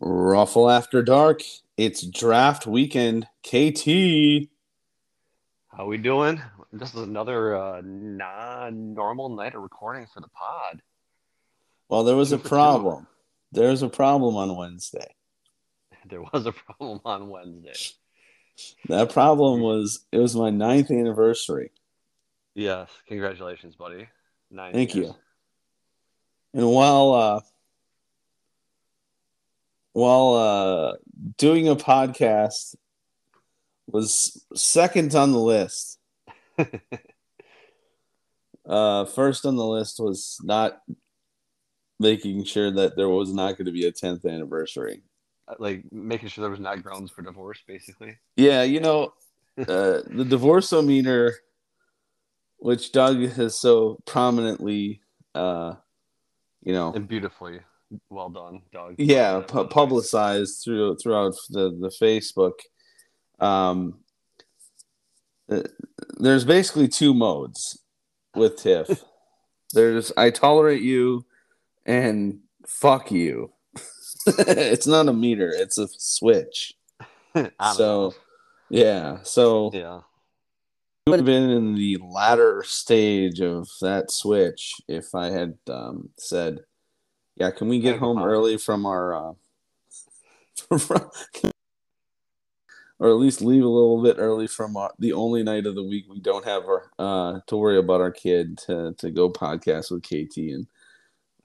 Ruffle after dark. It's draft weekend. KT. How we doing? This is another uh, non-normal night of recording for the pod. Well, there was a problem. There was a problem on Wednesday. There was a problem on Wednesday. That problem was it was my ninth anniversary. Yes, congratulations, buddy. Nine Thank years. you. And while uh while uh doing a podcast was second on the list. uh first on the list was not making sure that there was not going to be a 10th anniversary. Uh, Like making sure there was not grounds for divorce, basically. Yeah, you know, uh, the divorceometer, which Doug has so prominently, uh, you know, And beautifully well done, Doug. yeah, pu- publicized through throughout the the Facebook. Um, uh, there's basically two modes with Tiff. there's I tolerate you, and fuck you. it's not a meter; it's a switch. So-. Yeah, so yeah, I would have been in the latter stage of that switch if I had um, said, "Yeah, can we get home home." early from our, uh, from- or at least leave a little bit early from our, the only night of the week we don't have our, uh, to worry about our kid to to go podcast with KT and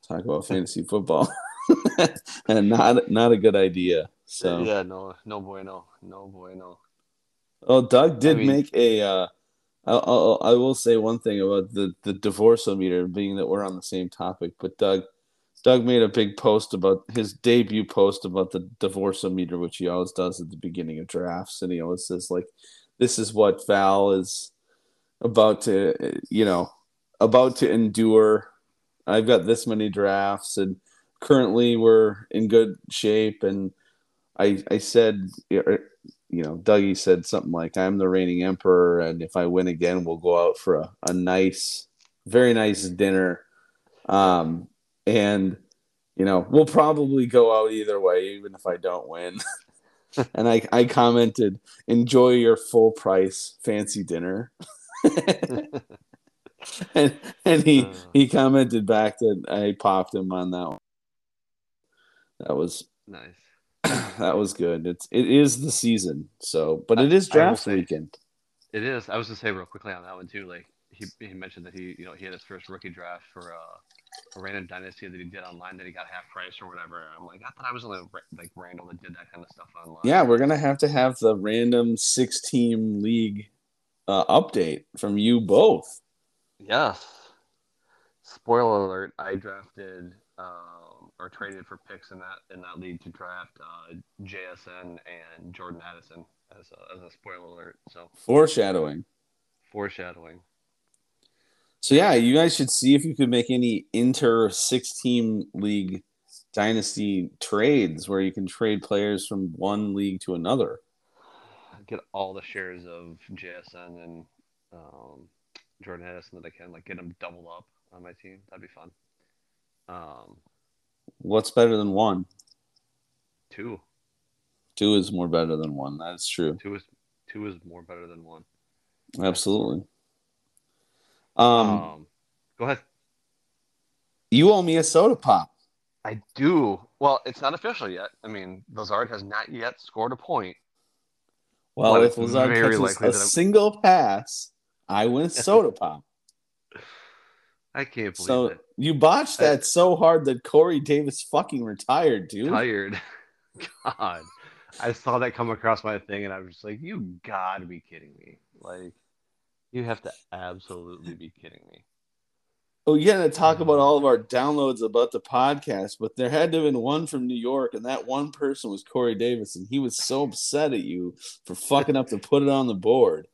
talk about fantasy football." and not not a good idea. So yeah, no, no bueno, no bueno. Oh, Doug did mean- make a. Uh, I, I, I will say one thing about the the divorceometer, being that we're on the same topic. But Doug, Doug made a big post about his debut post about the divorceometer, which he always does at the beginning of drafts, and he always says like, "This is what Val is about to, you know, about to endure." I've got this many drafts, and currently we're in good shape, and I I said you know, Dougie said something like, I'm the reigning emperor, and if I win again, we'll go out for a, a nice, very nice dinner. Um, and, you know, we'll probably go out either way, even if I don't win. and I, I commented, enjoy your full price fancy dinner. and and he, Uh. he commented back that I popped him on that one. That was Nice. that was good. It's it is the season, so but it is draft say- weekend. It is. I was gonna say real quickly on that one too. Like he, he mentioned that he, you know, he had his first rookie draft for uh, a random dynasty that he did online that he got half price or whatever. I'm like, I thought I was only like Randall that did that kind of stuff online. Yeah, we're gonna have to have the random six team league uh, update from you both. Yes. Spoiler alert: I drafted um, or traded for picks in that in that league to draft uh, JSN and Jordan Addison as a, as a spoiler alert. So Foreshadowing. foreshadowing. So yeah, you guys should see if you could make any inter six team league dynasty trades where you can trade players from one league to another. get all the shares of JSN and um, Jordan Addison that I can, like get them double up on my team. That'd be fun. Um, What's better than one? two, Two is more better than one. That's true. two is two is more better than one. Absolutely. Um, Um, go ahead. you owe me a soda pop. I do. Well, it's not official yet. I mean, Lazard has not yet scored a point. Well, But if Lazard very catches a single pass, I win soda pop. I can't believe So it. you botched I- that so hard that Corey Davis fucking retired, dude. Tired. God, I saw that come across my thing, and I was just like, "You gotta be kidding me!" Like, you have to absolutely be kidding me. Oh, yeah, to talk about Mm. all of our downloads about the podcast, but there had to have been one from New York, and that one person was Corey Davis, and he was so upset at you for fucking up to put it on the board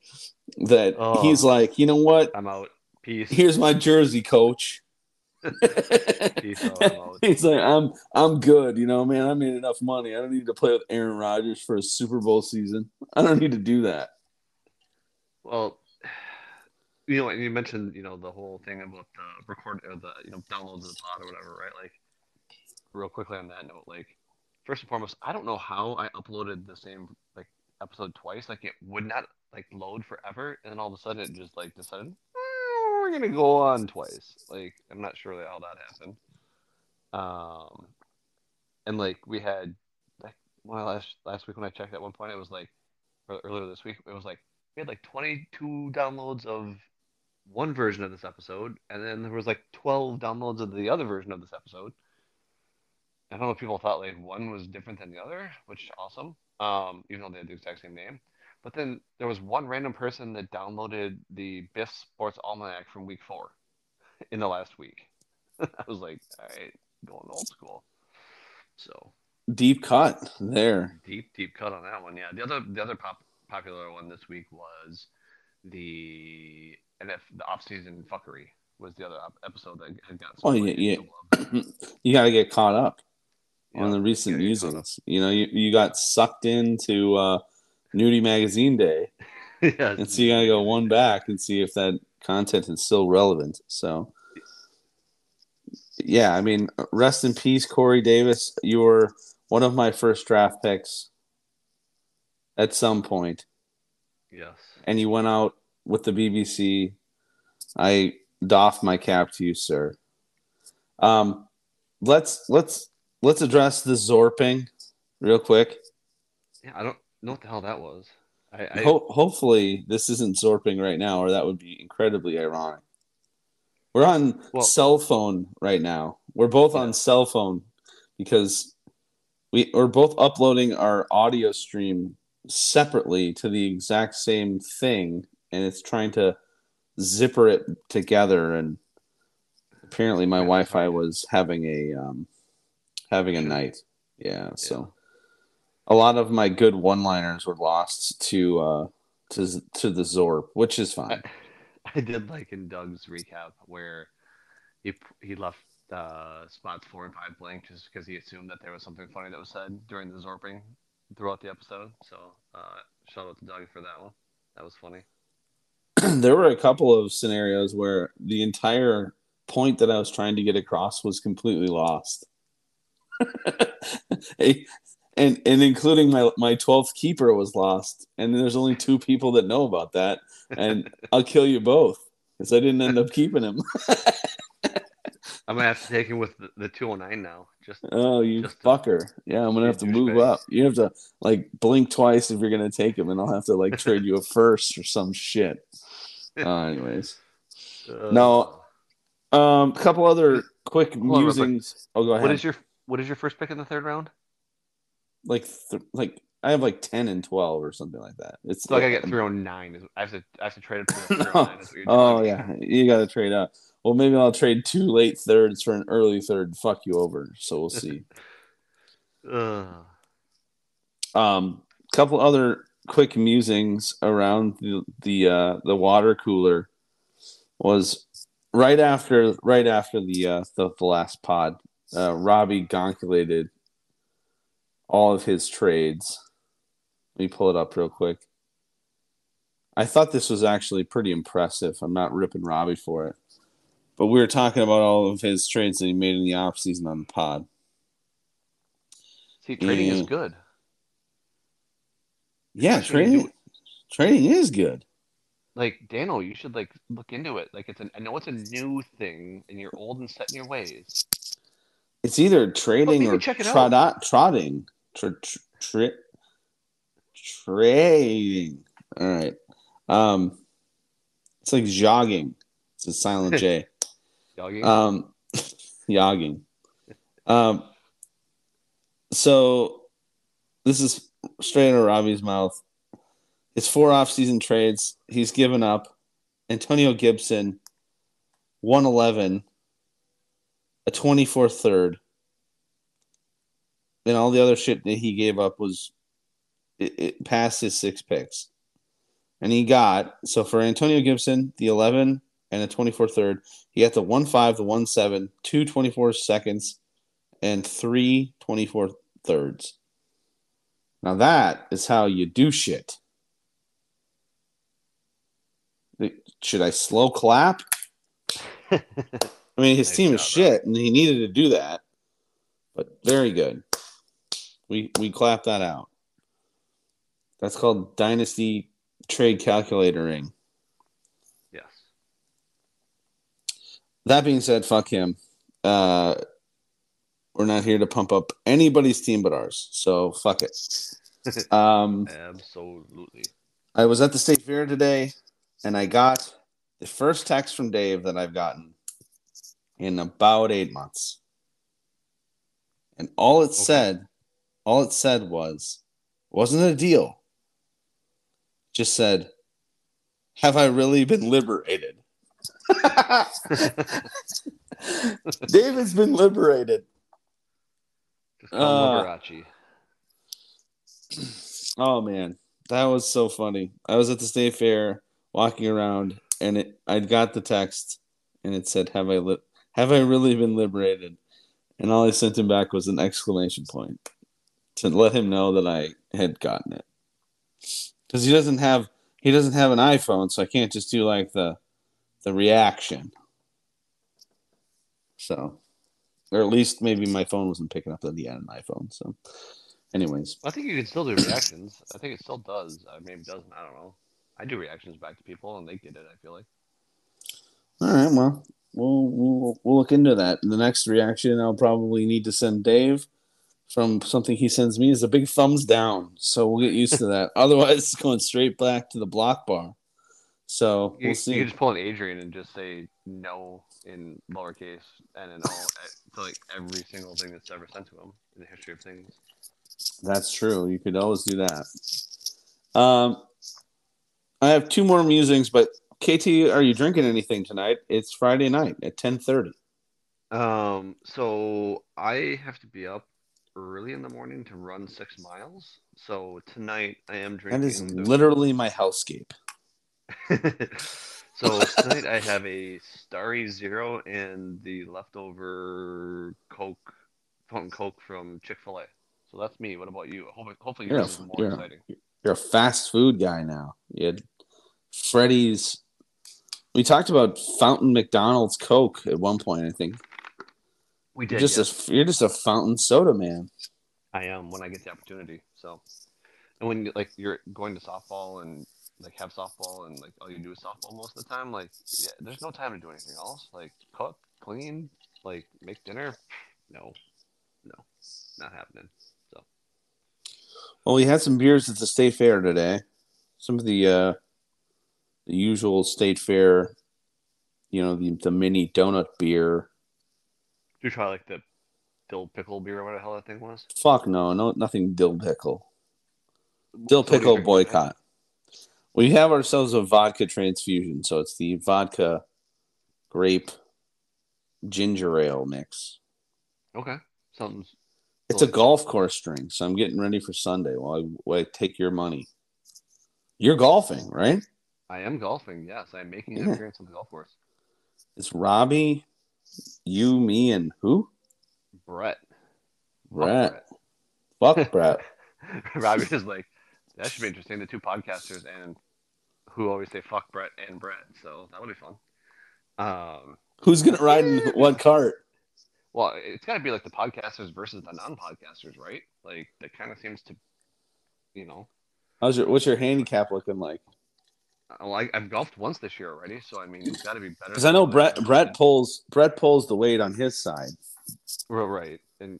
that Oh. he's like, you know what? I'm out. Peace. Here's my jersey, coach. Peace out. He's like, I'm I'm good, you know, man. I made enough money. I don't need to play with Aaron Rodgers for a Super Bowl season. I don't need to do that. Well, you know, and you mentioned, you know, the whole thing about the record or the, you know, downloads of the pod or whatever, right? Like, real quickly on that note, like, first and foremost, I don't know how I uploaded the same like episode twice. Like it would not like load forever, and then all of a sudden it just like decided "Mm, we're gonna go on twice. Like I'm not sure how that happened. Um, and like we had like well last last week when I checked at one point it was like or earlier this week it was like we had like 22 downloads of one version of this episode, and then there was like 12 downloads of the other version of this episode. I don't know if people thought like one was different than the other, which is awesome. Um, even though they had the exact same name. But then there was one random person that downloaded the Biff Sports Almanac from week four in the last week. I was like, all right, going old school. So Deep cut there. deep, deep cut on that one. Yeah. The other, the other pop, popular one this week was the and if the off season fuckery was the other episode that had got. Oh, yeah, yeah. You got to get caught up on the recent gotta get musings. You know, you, you got sucked into uh, Nudie Magazine Day, yeah, and so you got to go one back and see if that content is still relevant. So, yeah, I mean, rest in peace, Corey Davis. You were one of my first draft picks at some point, Yes. and you went out with the BBC. I doff my cap to you, sir. Um, let's let's let's address the Zorping real quick. Yeah, I don't know what the hell that was. I, I Ho- hopefully, this isn't Zorping right now, or that would be incredibly ironic. We're on Well- cell phone right now. We're both on cell phone because we we're both uploading our audio stream separately to the exact same thing, and it's trying to zipper it together. And apparently, my Yeah, Wi-Fi was having a um, having a night. Yeah, so a lot of my good one-liners were lost to uh, to to the Zorp, which is fine. I, I did like in Doug's recap where he he left uh, spots four and five blank just because he assumed that there was something funny that was said during the Zorping throughout the episode. So uh, shout out to Doug for that one. That was funny. there were a couple of scenarios where the entire point that I was trying to get across was completely lost. and and including my my 12th keeper was lost and there's only two people that know about that and I'll kill you both cuz I didn't end up keeping him. I'm gonna have to take him with the, the 209 now. Just oh, you Just fucker. Yeah, I'm going to have to move douchebag. up. You have to like blink twice if you're going to take him and I'll have to like trade you a first or some shit. Uh, anyways. uh, No, Um, a couple other quick Hold on real musings. Oh, go ahead. What is your what is your first pick in the third round? like th- like I have like ten and twelve or something like that. It's So I gotta get 309. I have to I have to trade it to the 309. is what you're Oh yeah, you got to trade up. Well, maybe I'll trade two late thirds for an early third. Fuck you over. So we'll see. Ugh. um, couple other quick musings around the the uh, the water cooler was right after right after the uh, the, the last pod. Uh, Robbie gonculated all of his trades. Let me pull it up real quick. I thought this was actually pretty impressive. I'm not ripping Robbie for it. But we were talking about all of his trades that he made in the off season on the pod. See, trading is good. Yeah, Especially when you trading trading is good. Like Daniel, you should like look into it. Like it's an I know it's a new thing, and you're old and set in your ways. It's either trading or check it trot out. trotting. Tr- tr- tri- trading. All right. Um, it's like jogging. It's a silent J. Jogging. Um, jogging. Um, so this is straight of Robbie's mouth. His four off-season trades, he's given up Antonio Gibson, one eleven, a twenty four third, and all the other shit that he gave up was it, it passed his six picks, and he got so for Antonio Gibson the eleven and a twenty four third, he got the one five, the one seven, two 24 seconds, and three 24 thirds. Now that is how you do shit. Should I slow clap? I mean, his Nice team is job, shit, and he needed to do that. But very good. We we clap that out. That's called Dynasty Trade Calculatoring. Yes. That being said, fuck him. Uh, we're not here to pump up anybody's team but ours. So fuck it. Um, Absolutely. I was at the state fair today, and I got the first text from Dave that I've gotten in about eight months. And all it said, all it said was, wasn't a deal. Just said, "Have I really been liberated?" David's been liberated. Uh. Oh man, that was so funny. I was at the state fair walking around, and it, I got the text, and it said, "Have I li- have I really been liberated?" And all I sent him back was an exclamation point to let him know that I had gotten it. Because he doesn't have he doesn't have an iPhone, so I can't just do like the the reaction. So, or at least maybe my phone wasn't picking up that he had an iPhone. So, anyways. I think you can still do reactions. I think it still does. Uh, maybe it doesn't. I don't know. I do reactions back to people, and they get it. I feel like. All right, well, we'll we'll we'll look into that. The next reaction I'll probably need to send Dave from something he sends me is a big thumbs down. So we'll get used to that. Otherwise, it's going straight back to the block bar. So You, we'll see. you can just pull an Adrian and just say no in lowercase and in all to like every single thing that's ever sent to him in the history of things. That's true. You could always do that. Um, I have two more musings, but KT, are you drinking anything tonight? It's Friday night at ten thirty. Um, so I have to be up early in the morning to run six miles. So tonight I am That drinking. is the- literally my hellscape. so tonight I have a Starry Zero and the leftover Coke, Fountain Coke from Chick Fil A. So that's me. What about you? Hopefully, hopefully You're yours a- is more you're exciting. You're a fast food guy now. You had Freddy's. We talked about Fountain McDonald's Coke at one point. I think We you're did. just yes. a you're just a fountain soda man. I am when I get the opportunity. So, and when like you're going to softball and like have softball and like all you do is softball most of the time, like yeah, there's no time to do anything else. Like cook, clean, like make dinner. No, no, not happening. So Well, we had some beers at the state fair today. Some of the uh, the usual state fair, you know, the the mini donut beer. do you try like the dill pickle beer or whatever the hell that thing was? Fuck no, no, nothing dill pickle. Dill So pickle tonight? We have ourselves a vodka transfusion, so it's the vodka grape ginger ale mix. Okay, something's. It's a golf course drink, so I'm getting ready for Sunday while I, while I take your money. You're golfing, right? I am golfing. Yes, I'm making an Yeah. appearance on the golf course. It's Robbie, you, me, and who? Brett. Fuck Brett. Fuck Brett. Robbie is like, that should be interesting. The two podcasters and who always say fuck Brett and Brett. So that would be fun. Um, Who's gonna ride in what cart? well, it's got to be like the podcasters versus the non-podcasters, right? Like that kind of seems to, you know. How's your what's your handicap looking like? Well, I, I've golfed once this year already, so I mean, it's got to be better. Because I know than- Brett Brett pulls Brett pulls the weight on his side. Well, right, and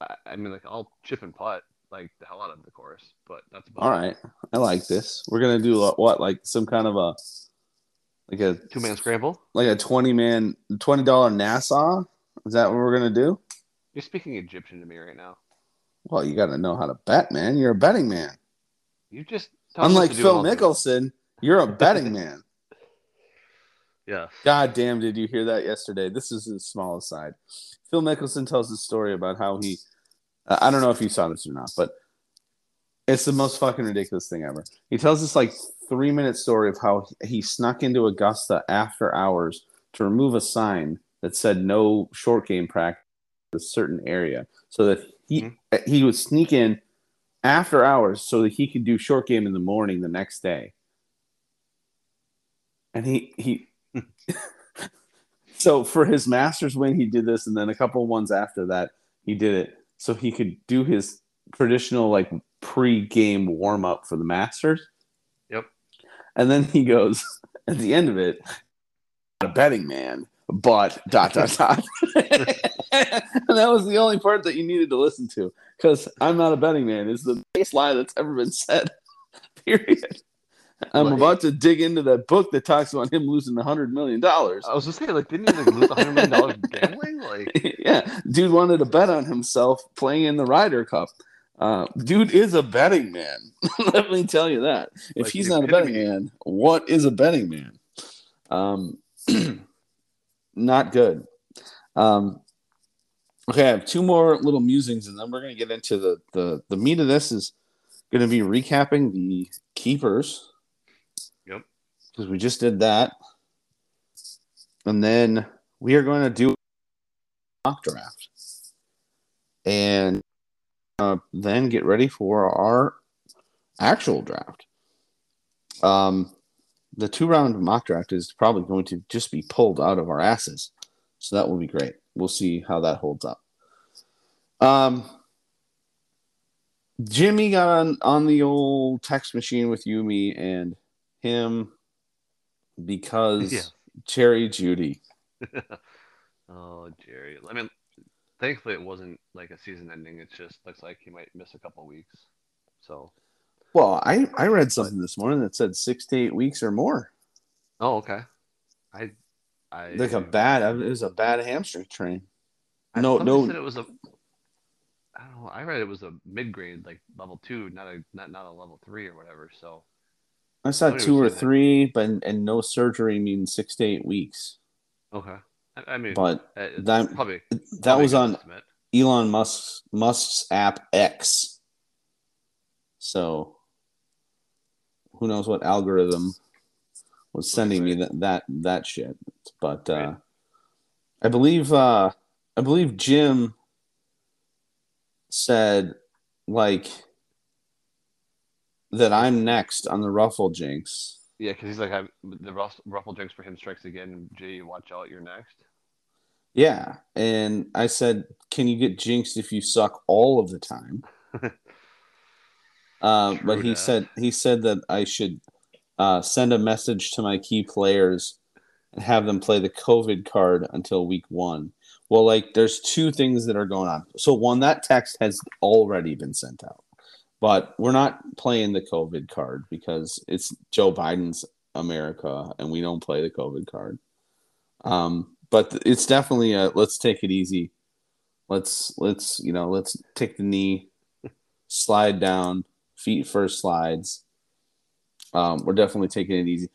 I, I mean, like I'll chip and putt like the hell out of the course, but that's about All right, I like this. We're gonna do a- what like some kind of a like a two man scramble. like a twenty man twenty dollar Nassau. Is that what we're gonna do? You're speaking Egyptian to me right now. Well, you got to know how to bet, man. You're a betting man. You just tell Unlike Phil and I'll do it. Mickelson, you're a betting man. Yeah. God damn, did you hear that yesterday? This is the smallest side. Phil Mickelson tells a story about how he, I don't know if you saw this or not, but it's the most fucking ridiculous thing ever. He tells this like three minute story of how he snuck into Augusta after hours to remove a sign that said no short game practice in a certain area so that he, mm-hmm. he would sneak in after hours so that he could do short game in the morning the next day. And he, he, so for his Masters win, he did this, and then a couple ones after that, he did it so he could do his traditional like pre-game warm up for the Masters. Yep. And then he goes at the end of it, a betting man, but dot dot dot. and that was the only part that you needed to listen to because I'm not a betting man is the biggest lie that's ever been said. Period. I'm Well, about to dig into that book that talks about him losing a hundred million dollars. I was just saying, like, didn't he like lose hundred million dollars gambling? Like, yeah, dude wanted to bet on himself playing in the Ryder Cup. Uh, dude is a betting man. Let me tell you that. If Like he's not a betting epitome. man, what is a betting man? Um, not good. Um, okay, I have two more little musings, and then we're gonna get into the the the meat of this is gonna be recapping the keepers. Because we just did that, and then we are going to do mock draft, and uh, then get ready for our actual draft. Um, the two round mock draft is probably going to just be pulled out of our asses, so that will be great. We'll see how that holds up. Um, Jimmy got on on the old text machine with you, me, and him because Yeah. Cherry Jeudy. oh, Jerry. I mean, thankfully it wasn't like a season ending. It just looks like he might miss a couple weeks. So, Well, I I read something this morning that said six to eight weeks or more. oh, okay. I, I Like a bad, it was a bad hamstring train. I no- no- said it was a. I don't know. I read it was a mid grade, like level two, not a not not a level three or whatever. So I saw Somebody two or saying that. three, but and no surgery means six to eight weeks. okay. I, I mean, But uh, that- probably that probably was on estimate. Elon Musk's Musk's app X. So who knows what algorithm was sending me that that that shit. But uh Right. I believe uh I believe Jim said like that I'm next on the Ruffle Jinx. Yeah, because he's like, I, the ruff, ruffle Jinx for him strikes again. Jay, watch out, you're next. Yeah. And I said, Can you get jinxed if you suck all of the time? Uh, but he that. said he said that I should uh, send a message to my key players and have them play the COVID card until week one. Well, like there's two things that are going on. So one, that text has already been sent out, but we're not playing the COVID card because it's Joe Biden's America and we don't play the COVID card. Um, but it's definitely a let's take it easy. Let's let's you know let's take the knee, slide down, feet first slides. Um, we're definitely taking it easy.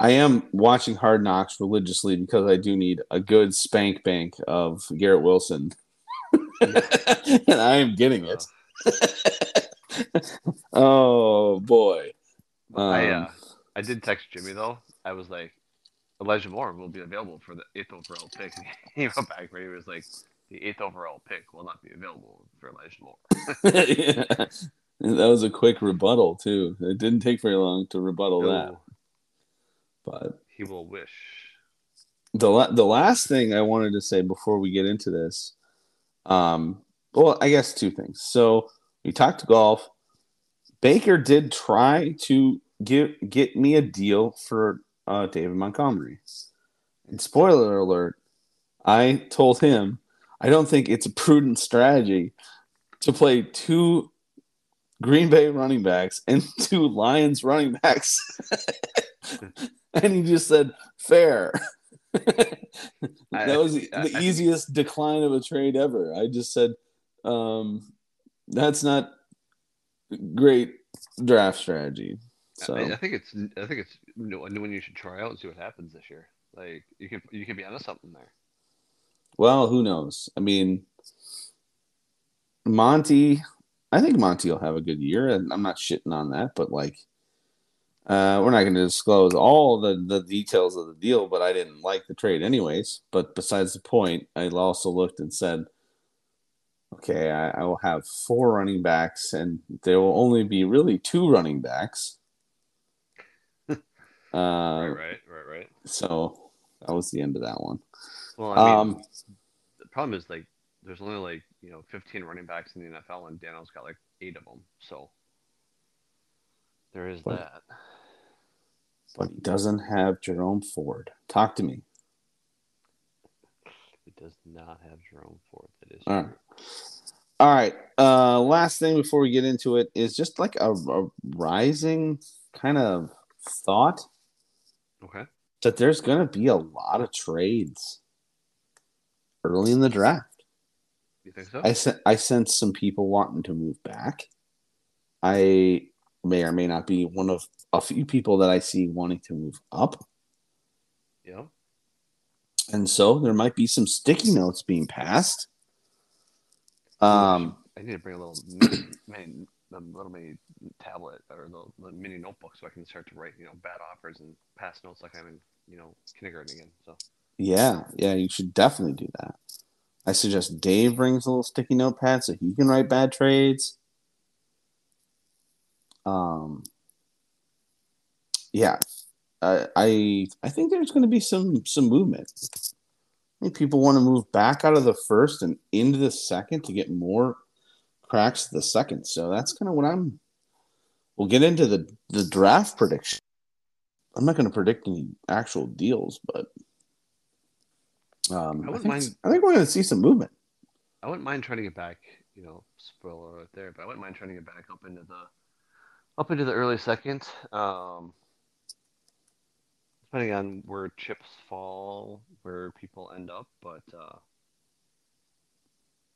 I am watching Hard Knocks religiously because I do need a good spank bank of Garrett Wilson, and I am getting it. oh boy! I Um, uh, I did text Jimmy though. I was like, Elijah Moore will be available for the eighth overall pick. he wrote back where he was like, the eighth overall pick will not be available for Elijah Moore. yeah. That was a quick rebuttal too. It didn't take very long to rebuttal that, but he will wish. the la- the last thing I wanted to say before we get into this, um, well, I guess two things. So we talked to golf. Baker did try to get get me a deal for uh, David Montgomery, and spoiler alert, I told him I don't think it's a prudent strategy to play two Green Bay running backs and two Lions running backs. and he just said, fair. that was the, I- the I- easiest decline of a trade ever. I just said, um, that's not great draft strategy. So I, I think it's I think it's you know, when you should try out and see what happens this year. Like you could you could be onto something there. Well, who knows? I mean, Monty, I think Monty will have a good year, and I'm not shitting on that, but like, uh, we're not going to disclose all the, the details of the deal, but I didn't like the trade anyways. But besides the point, I also looked and said, okay, I, I will have four running backs, and there will only be really two running backs. uh, right, right, right, right. So that was the end of that one. Well, I mean, Um, the problem is like there's only like you know 15 running backs in the NFL, and Daniel's got like eight of them. So there is But- that. But he doesn't have Jerome Ford. Talk to me. Does not have Jerome Ford. that is. All right. All right. Uh, last thing before we get into it is just like a, a rising kind of thought Okay. that there's going to be a lot of trades early in the draft. You think so? I sen- I sense some people wanting to move back. I may or may not be one of a few people that I see wanting to move up, yeah. And so there might be some sticky notes being passed. Um, I need to bring a little mini, mini, a little mini tablet or little, little mini notebook so I can start to write, you know, bad offers and pass notes like I'm in, you know, kindergarten again. So yeah, yeah, you should definitely do that. I suggest Dave brings a little sticky notepad so he can write bad trades. Um, yeah, I I, I think there's going to be some some movement. I think people want to move back out of the first and into the second to get more cracks to the second. So that's kind of what I'm. We'll get into the the draft prediction. I'm not going to predict any actual deals, but um, I I, wouldn't think, mind- I think we're going to see some movement. I wouldn't mind trying to get back, you know, spoiler alert there, but I wouldn't mind trying to get back up into the up into the early second. Um, depending on where chips fall, where people end up, but uh,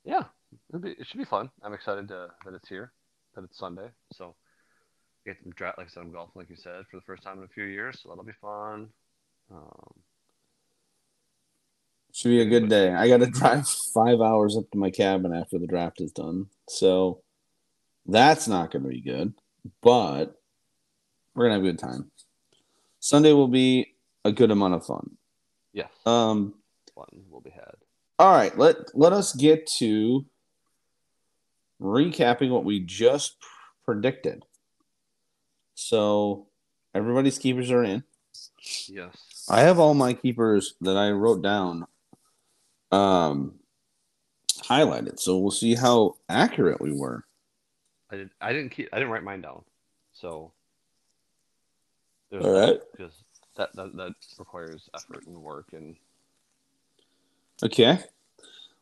yeah, it'll be, it should be fun. I'm excited to, that it's here, that it's Sunday, so get to draft like I said, I'm golfing like you said for the first time in a few years, so that'll be fun. Um, Should be a good day. I got to drive five hours up to my cabin after the draft is done, so that's not going to be good. But we're gonna have a good time. Sunday will be a good amount of fun. yes, Um, fun will be had. all right, let let us get to recapping what we just predicted. So everybody's keepers are in. Yes. I have all my keepers that I wrote down um highlighted. So we'll see how accurate we were. I did. I didn't keep. I didn't write mine down. So. There's All right. Because that, that that requires effort and work and Okay.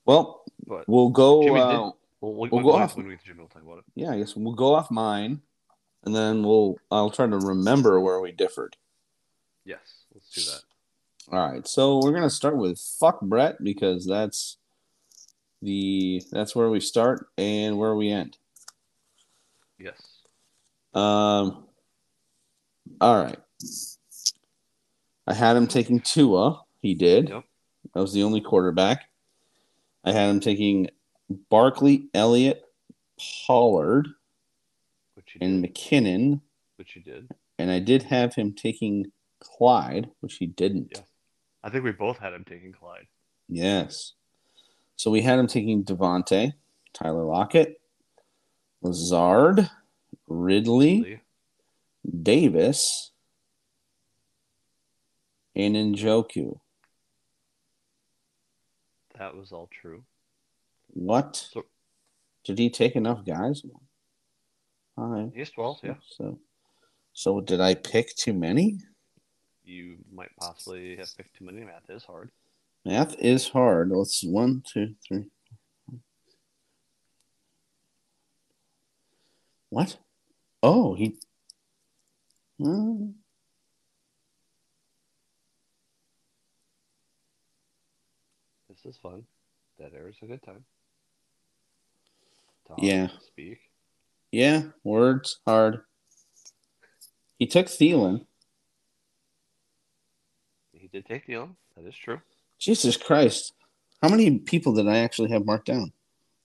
Well, but we'll go Jimmy uh, did- we'll, we'll, We'll go off. when we get to Jimmy, we'll talk about it. yeah, I guess we'll go off mine and then we'll I'll try to remember where we differed. Yes, let's do that. All right. So we're going to start with fuck Brett because that's the that's where we start and where we end. Yes. Um. All right. I had him taking Tua. He did. Yep. That was the only quarterback. I had him taking Barkley, Elliott, Pollard, Which and did. McKinnon, Which you did. and I did have him taking Clyde, which he didn't. Yeah. I think we both had him taking Clyde. Yes. So we had him taking Devontae, Tyler Lockett, Lazard, Ridley, Lee. Davis, and Njoku. That was all true. What? So- Did he take enough guys? Five. He's 12, yeah. So, so did I pick too many? You might possibly have picked too many. Math is hard. Math is hard. Let's one, two, three. What? Oh, he. Hmm. This is fun. That air is a good time. Talk, Yeah. Speak. Yeah, words hard. He took Thielen. He did take Thielen. That is true. Jesus Christ. How many people did I actually have marked down?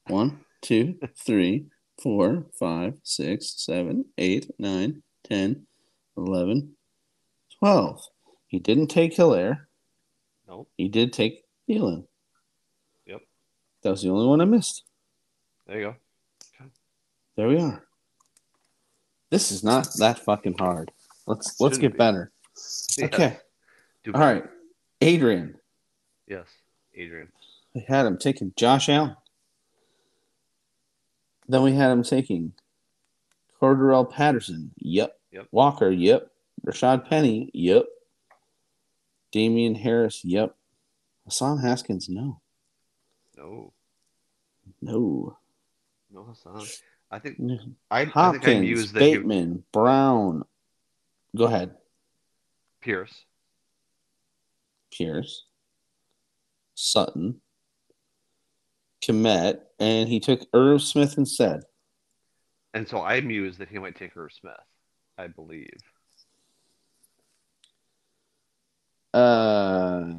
One, two, three, four, five, six, seven, eight, nine, ten, eleven, twelve. He didn't take Hilaire. No. He did take Thielen. Yep. That was the only one I missed. There you go. Okay. There we are. This is not that fucking hard. Let's let's Shouldn't get be. better. Yes. Okay. Do All right. Adrian. Yes. Adrian. I had him taking Josh Allen. Then we had him taking Cordarrelle Patterson. Yep. Yep. Walker. Yep. Rashad Penny. Yep. Damien Harris. Yep. Hassan Haskins. No. No, No. no Hassan. I think No. I, I think I Hopkins. mused that he, Bateman. Brown. Go ahead. Pierce. Pierce. Sutton. Komet. And he took Irv Smith instead. And so I mused that he might take Irv Smith, I believe. Uh,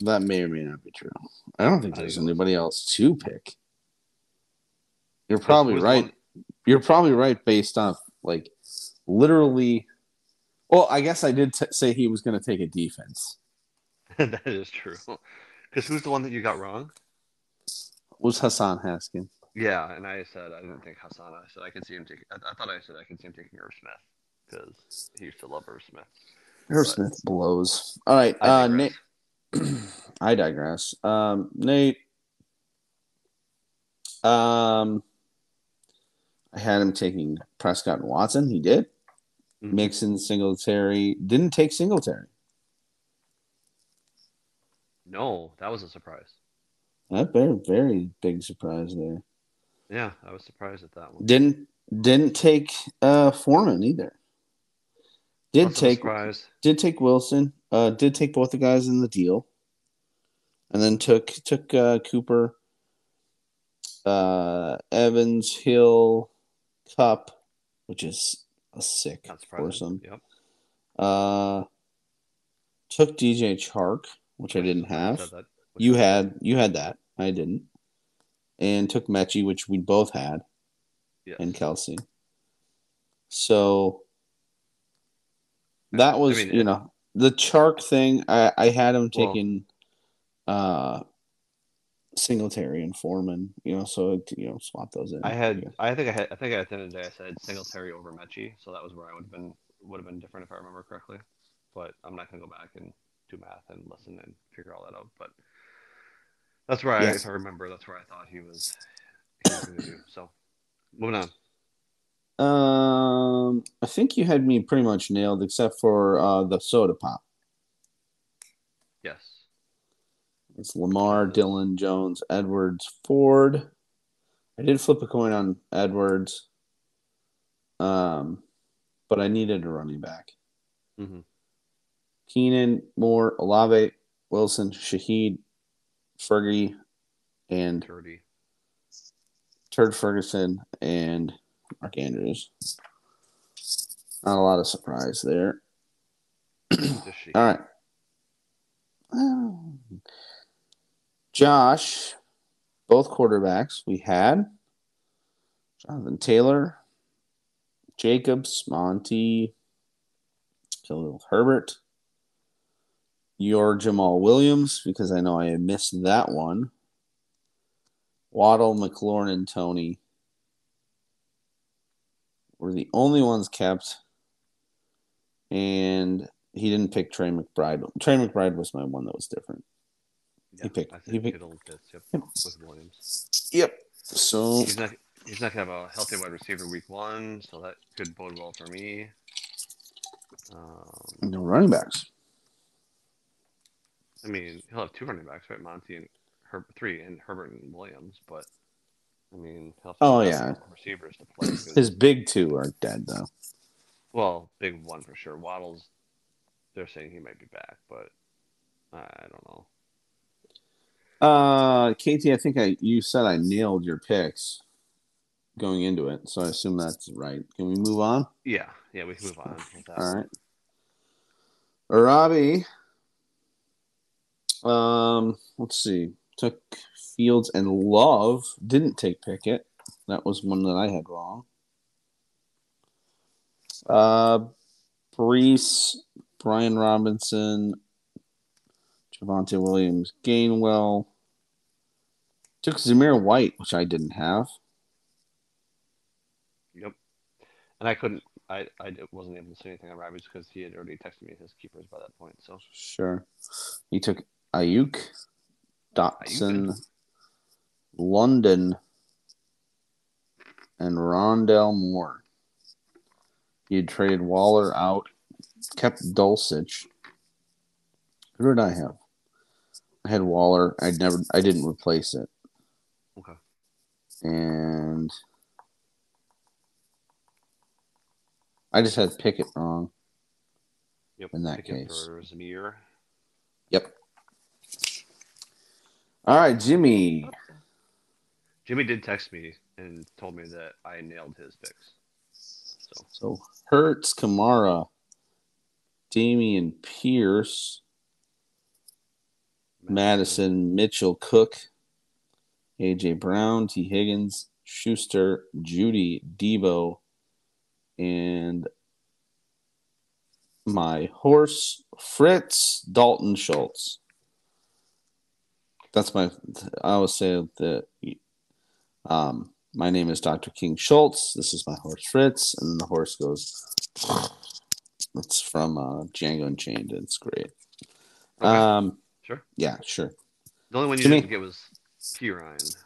that may or may not be true. I don't think there's it anybody else to pick. You're probably right. one- You're probably right based off like literally. Well, I guess I did t- say he was going to take a defense. that is true. Because who's the one that you got wrong? Was Hassan Haskins? Yeah, and I said I didn't think Hassan. I said I could see him taking. I, I thought I said I could see him taking Irv Smith because he used to love Irv Smith. Irv Smith blows. All right, I uh. Nate. I digress. Um, Nate. Um, I had him taking Prescott and Watson. He did. Mhm. Mixon, Singletary. Didn't take Singletary. No, that was a surprise. That very very big surprise there. Yeah, I was surprised at that one. Didn't didn't take uh Foreman either. Did take surprise. did take Wilson. Uh, did take both the guys in the deal, and then took took uh, Cooper, uh, Evans, Hill, Kupp, which is a sick foursome. Yep. Uh, took DJ Chark, which I didn't have. You had you had that. I didn't. And took Mechie, which we both had, Yes. and Kelce. So that was, I mean, you know, the Chark thing. I I had him Well- taking, uh, Singletary and Foreman. You know, so you know, swap those in. I had. I think I had. I think at the end of the day, I said Singletary over Mechie, so that was where I would have been. Would have been different if I remember correctly. But I'm not gonna go back and do math and listen and figure all that out. But that's where I, Yes. if I remember, that's where I thought he was. He was gonna do. So moving on. Um, I think you had me pretty much nailed, except for uh the soda pop. Yes. It's Lamar, Dillon, Jones, Edwards, Ford. I did flip a coin on Edwards, um, but I needed a running back. Mm-hmm. Keenan, Moore, Olave, Wilson, Shaheed, Fergie, and Dirty. Turd Ferguson and Mark Andrews. Not a lot of surprise there. All right. Josh, both quarterbacks we had Jonathan Taylor, Jacobs, Monty, Khalil Herbert, your Jamaal Williams, because I know I missed that one. Waddle, McLaurin, and Toney were the only ones kept. And he didn't pick Trey McBride. Trey McBride was my one that was different. Yeah, picked- he picked- Kittle and Pitts. Yep. Yep. With Williams. Yep. So He's not. He's not gonna have a healthy wide receiver week one, so that could bode well for me. Um, no running backs. I mean, he'll have two running backs, right? Monty and Her- three, and Herbert and Williams. But I mean, he'll have Oh, yeah. receivers to play. His big two are dead though. well, big one for sure. Waddles. They're saying he might be back, but I don't know. Uh, Katie, I think I you said I nailed your picks going into it, so I assume that's right. Can we move on? Yeah, yeah, we can move on. All right. Robbie. Um, let's see. Took Fields and Love. Didn't take Pickett. That was one that I had wrong. Uh, Breece, Brian Robinson, Javonte Williams, Gainwell. Took Zamir White, which I didn't have. Yep. And I couldn't. I I wasn't able to say anything on Robbie's because he had already texted me his keepers by that point. So Sure. He took Aiyuk, Dotson, London, and Rondale Moore. You traded Waller out, kept Dulcich. Who did I have? I had Waller. I never. I didn't replace it. Okay. And I just had Pickett wrong. Yep. In that Pickett case. for Zamir. Yep. All right, Jimmy. Jimmy did text me and told me that I nailed his picks. So So Hurts, Kamara, Dameon Pierce, Madison, Mitchell, Cook, AJ Brown, Tee Higgins, Schuster, Jeudy, Deebo, and my horse, Fritz, Dalton Schultz. That's my. I always say that. Um, my name is Dr. King Schultz. This is my horse, Fritz, and the horse goes. It's from uh, Django Unchained. It's great. Okay. Um, sure. yeah, sure. The only one you Jimmy. didn't get was Perine.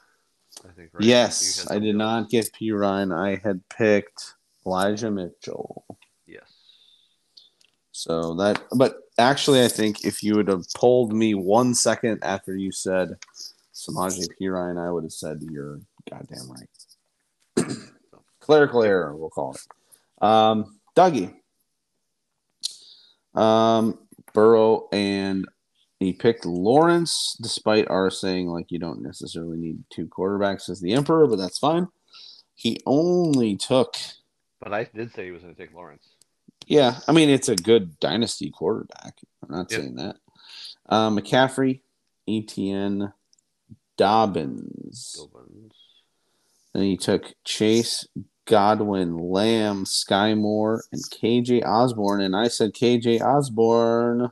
I think right. Yes, I did not get Perine. I had picked Elijah Mitchell. So that, but actually, I think if you would have pulled me one second after you said Samaje. Ryan, I would have said you're goddamn right. Clerical error, we'll call it. Um, Dougie. Um, Burrow and he picked Lawrence, despite our saying like you don't necessarily need two quarterbacks as the emperor, but that's fine. He only took But I did say he was going to take Lawrence. Yeah, I mean it's a good dynasty quarterback. I'm not Yeah. saying that. Uh, McCaffrey, Etienne, Dobbins. Gilbins. Then he took Chase, Godwin, Lamb, Skyy Moore, and KJ Osborne. And I said KJ Osborne,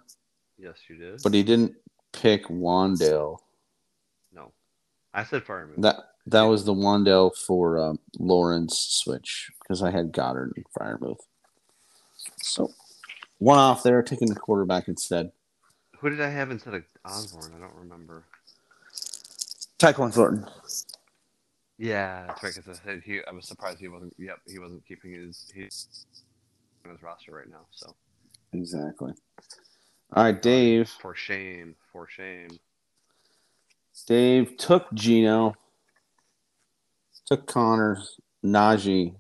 Yes, you did. but he didn't pick Wan'Dale. no. I said Freiermuth. That that was the Wan'Dale for um, Lawrence switch because I had Goedert and Freiermuth. So one off there, taking the quarterback instead. Who did I have instead of Osborne? I don't remember. Tyquan Thornton. Yeah, that's right. Because I said he. I was surprised he wasn't. Yep, he wasn't keeping his on his roster right now. So Exactly. All right, Dave. for shame, for shame. Dave took Gino, took Connor, Najee,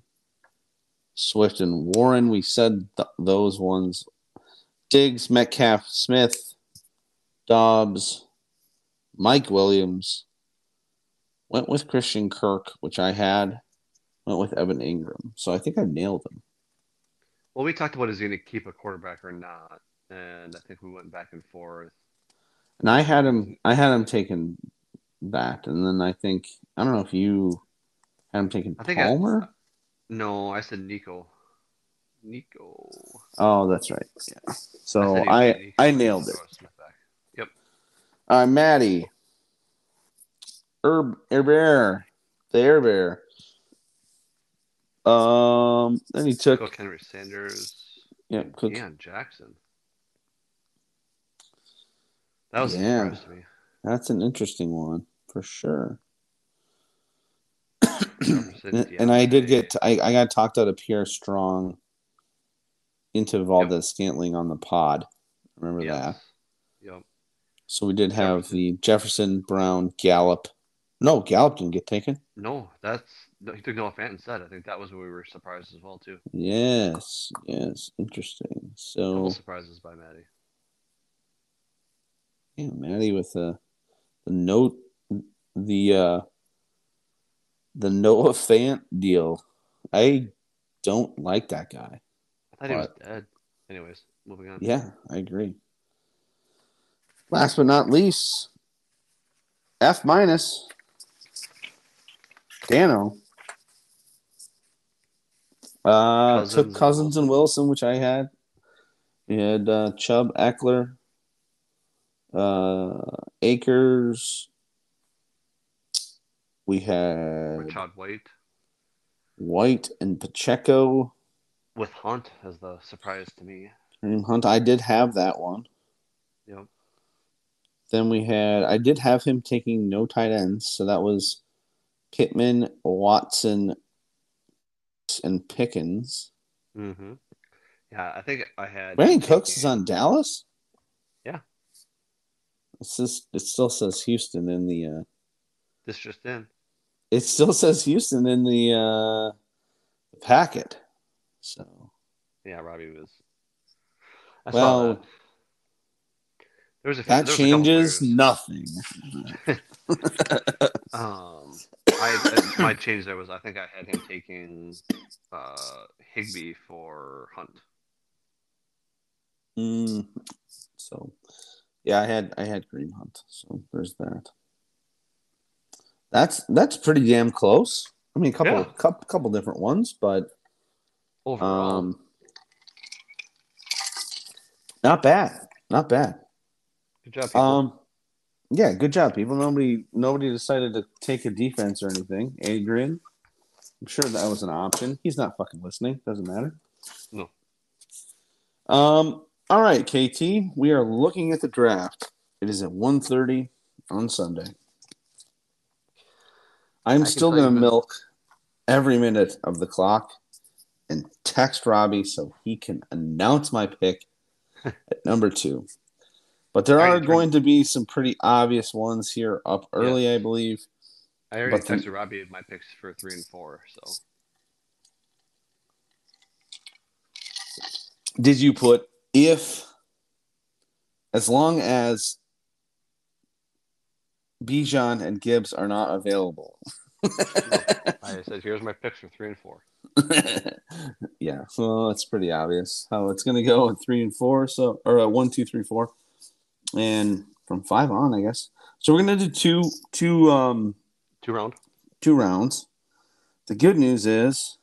Swift, and Warren. We said th- those ones. Diggs, Metcalf, Smith, Dobbs, Mike Williams. Went with Christian Kirk, which I had. Went with Evan Engram. So I think I nailed them. Well, we talked about is he going to keep a quarterback or not, and I think we went back and forth. And I had him. I had him taking that, and then I think I don't know if you had him taking I think I- Palmer. No, I said Nico. Nico. Oh, that's right. Yeah. So was I I nailed it. Throw Smith back. Yep. All right, Maddie. Herb Air Bear. The Air Bear. Um then he took Cook Henry Sanders. yeah, Cook. Jackson. That was Yeah. to me. That's an interesting one for sure. And, and I did get I, I got talked out of Pierre Strong into Valdes-Scantling on the pod. Remember that? Yep. So we did have Jefferson. the Jefferson, Brown, Gallup. No, Gallup didn't get taken. No, that's no, he took Noah Fant instead. I think that was what we were surprised as well too. Yes, yes, interesting. So surprises by Maddie. yeah, Maddie with the the note, the uh, the Noah Fant deal. I don't like that guy. I thought he was dead. Anyways, moving on. Yeah, I agree. Last but not least, F minus. Dano. Uh, Cousins took Cousins and Wilson, which I had. We had uh, Chubb, Ekeler, uh, Akers. We had Rachaad White White and Pacheco. with Hunt as the surprise to me. Kareem Hunt. I did have that one. Yep. Then we had I did have him taking no tight ends, so that was Pittman, Watson, and Pickens. Mm-hmm. Yeah, I think I had. Brandin Cooks is on Dallas. Yeah. It says it still says Houston in the. uh This just in. It still says Houston in the uh packet. So. Yeah, Robbie was. I well, that. There was a, that there was changes nothing. um, I my change there was I think I had him taking uh, Higbee for Hunt. Mm, so, yeah, I had I had Green Hunt. So there's that. That's that's pretty damn close. I mean, a couple yeah. couple, couple different ones, but overall, um, not bad, not bad. Good job. People. Um, yeah, good job, people. Nobody nobody decided to take a defense or anything. Adrian, I'm sure that was an option. He's not fucking listening. Doesn't matter. No. Um. All right, KT. We are looking at the draft. It is at 1.30 on Sunday. I'm still going to milk every minute of the clock and text Robbie so he can announce my pick at number two. But there are going to be some pretty obvious ones here up early, yeah. I believe. I already but texted the... Robbie my picks for three and four. So, did you put if, as long as Bijan and Gibbs are not available? I said, "Here's my picks for three and four. yeah, well, it's pretty obvious how it's going to go at three and four. So, or uh, one, two, three, four and from five on, I guess. So we're gonna do two two um two round two rounds. The good news is,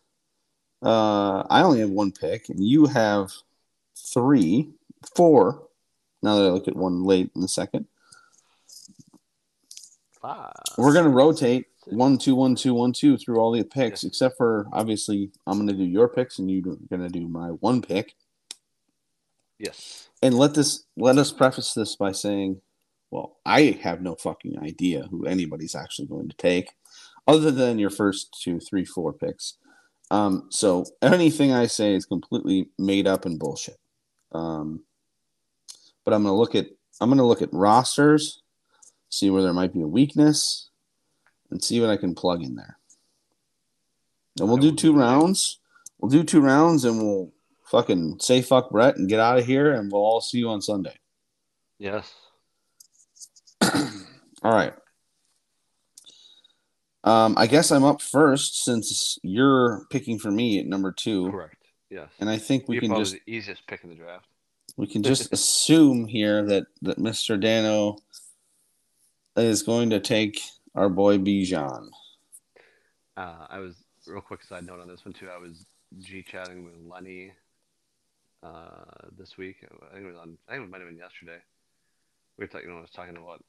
uh, I only have one pick, and you have three, four. Now that I look at one late in the second, five. We're gonna rotate one, two, one, two, one, two through all the picks, except for obviously I'm gonna do your picks, and you're gonna do my one pick. Yes and let this let us preface this by saying, well, I have no fucking idea who anybody's actually going to take, other than your first two, three, four picks. Um, so anything I say is completely made up and bullshit. Um, but I'm gonna look at I'm gonna look at rosters, see where there might be a weakness, and see what I can plug in there. And we'll do two rounds. We'll do two rounds, and we'll fucking say fuck Brett and get out of here, and we'll all see you on Sunday. Yes. all right. Um, I guess I'm up first since you're picking for me at number two. Correct. Yes. And I think we you're can just the easiest pick in the draft. We can just assume here that that Mr. Dano is going to take our boy Bijan. Uh, I was real quick side note on this one too. I was G chatting with Lenny uh, this week. I think it was on. I think it might have been yesterday. We were talking. You know, I was talking about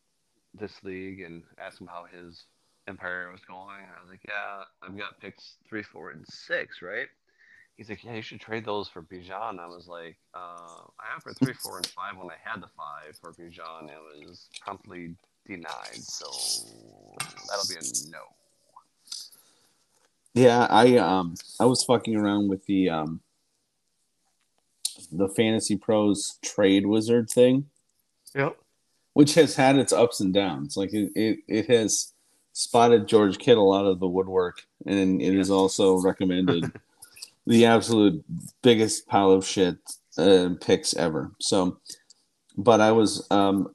this league and asked him how his empire was going. I was like, "Yeah, I've got picks three, four, and six, right?" He's like, "Yeah, you should trade those for Bijan." I was like, uh, "I offered three, four, and five when I had the five for Bijan. It was promptly denied, so that'll be a no." Yeah, I um I was fucking around with the um the Fantasy Pros Trade Wizard thing. Yep. Which has had its ups and downs. Like it, it, it has spotted George Kittle out of the woodwork, and it has also recommended the absolute biggest pile of shit uh, picks ever. So, but I was um,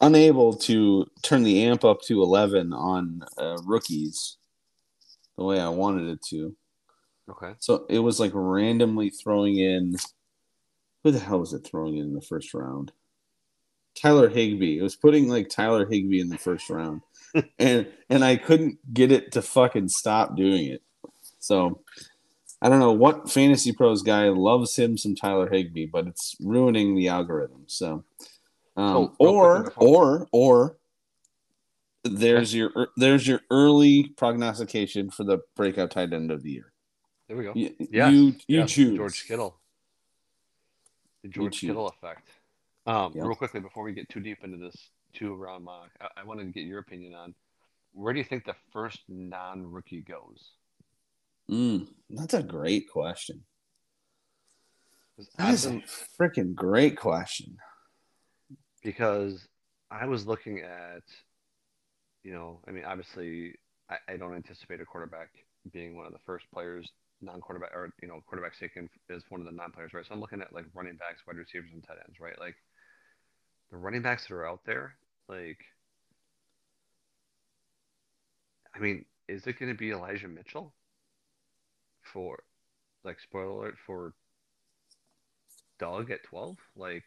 unable to turn the amp up to 11 on uh, rookies the way I wanted it to. Okay. So it was like randomly throwing in who the hell was it throwing in the first round? Tyler Higbee. It was putting like Tyler Higbee in the first round, and and I couldn't get it to fucking stop doing it. So I don't know what fantasy pros guy loves him some Tyler Higbee, but it's ruining the algorithm. So, um, oh, or or or there's your er, there's your early prognostication for the breakout tight end of the year. There we go. You, yes. you, you yes. choose George Kittle the George Kittle effect. Um, yep. Real quickly before we get too deep into this two round mock, I, I, wanted to get your opinion on where do you think the first non-rookie goes? Mm, that's a great question. That is a freaking great question. Because I was looking at, you know, I mean, obviously, I, I don't anticipate a quarterback being one of the first players, non-quarterback, or you know, quarterbacks taken as one of the non-players, right? So I'm looking at like running backs, wide receivers, and tight ends, right? Like the running backs that are out there, like, I mean, is it going to be Elijah Mitchell for, like, spoiler alert for Doug at 12? Like,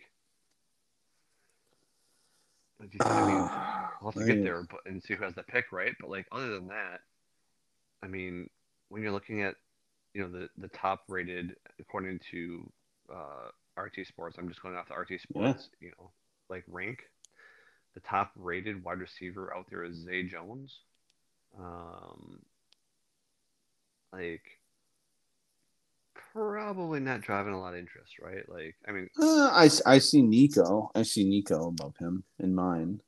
I mean, We'll have to get there but, and see who has the pick, right? But like other than that, I mean, when you're looking at you know the the top rated according to uh, RT Sports, I'm just going off the RT Sports, you know, like rank. The top rated wide receiver out there is Zay Jones. Um, like probably not driving a lot of interest, right? Like, I mean, Uh, I, I see Nico. I see Nico above him in mine.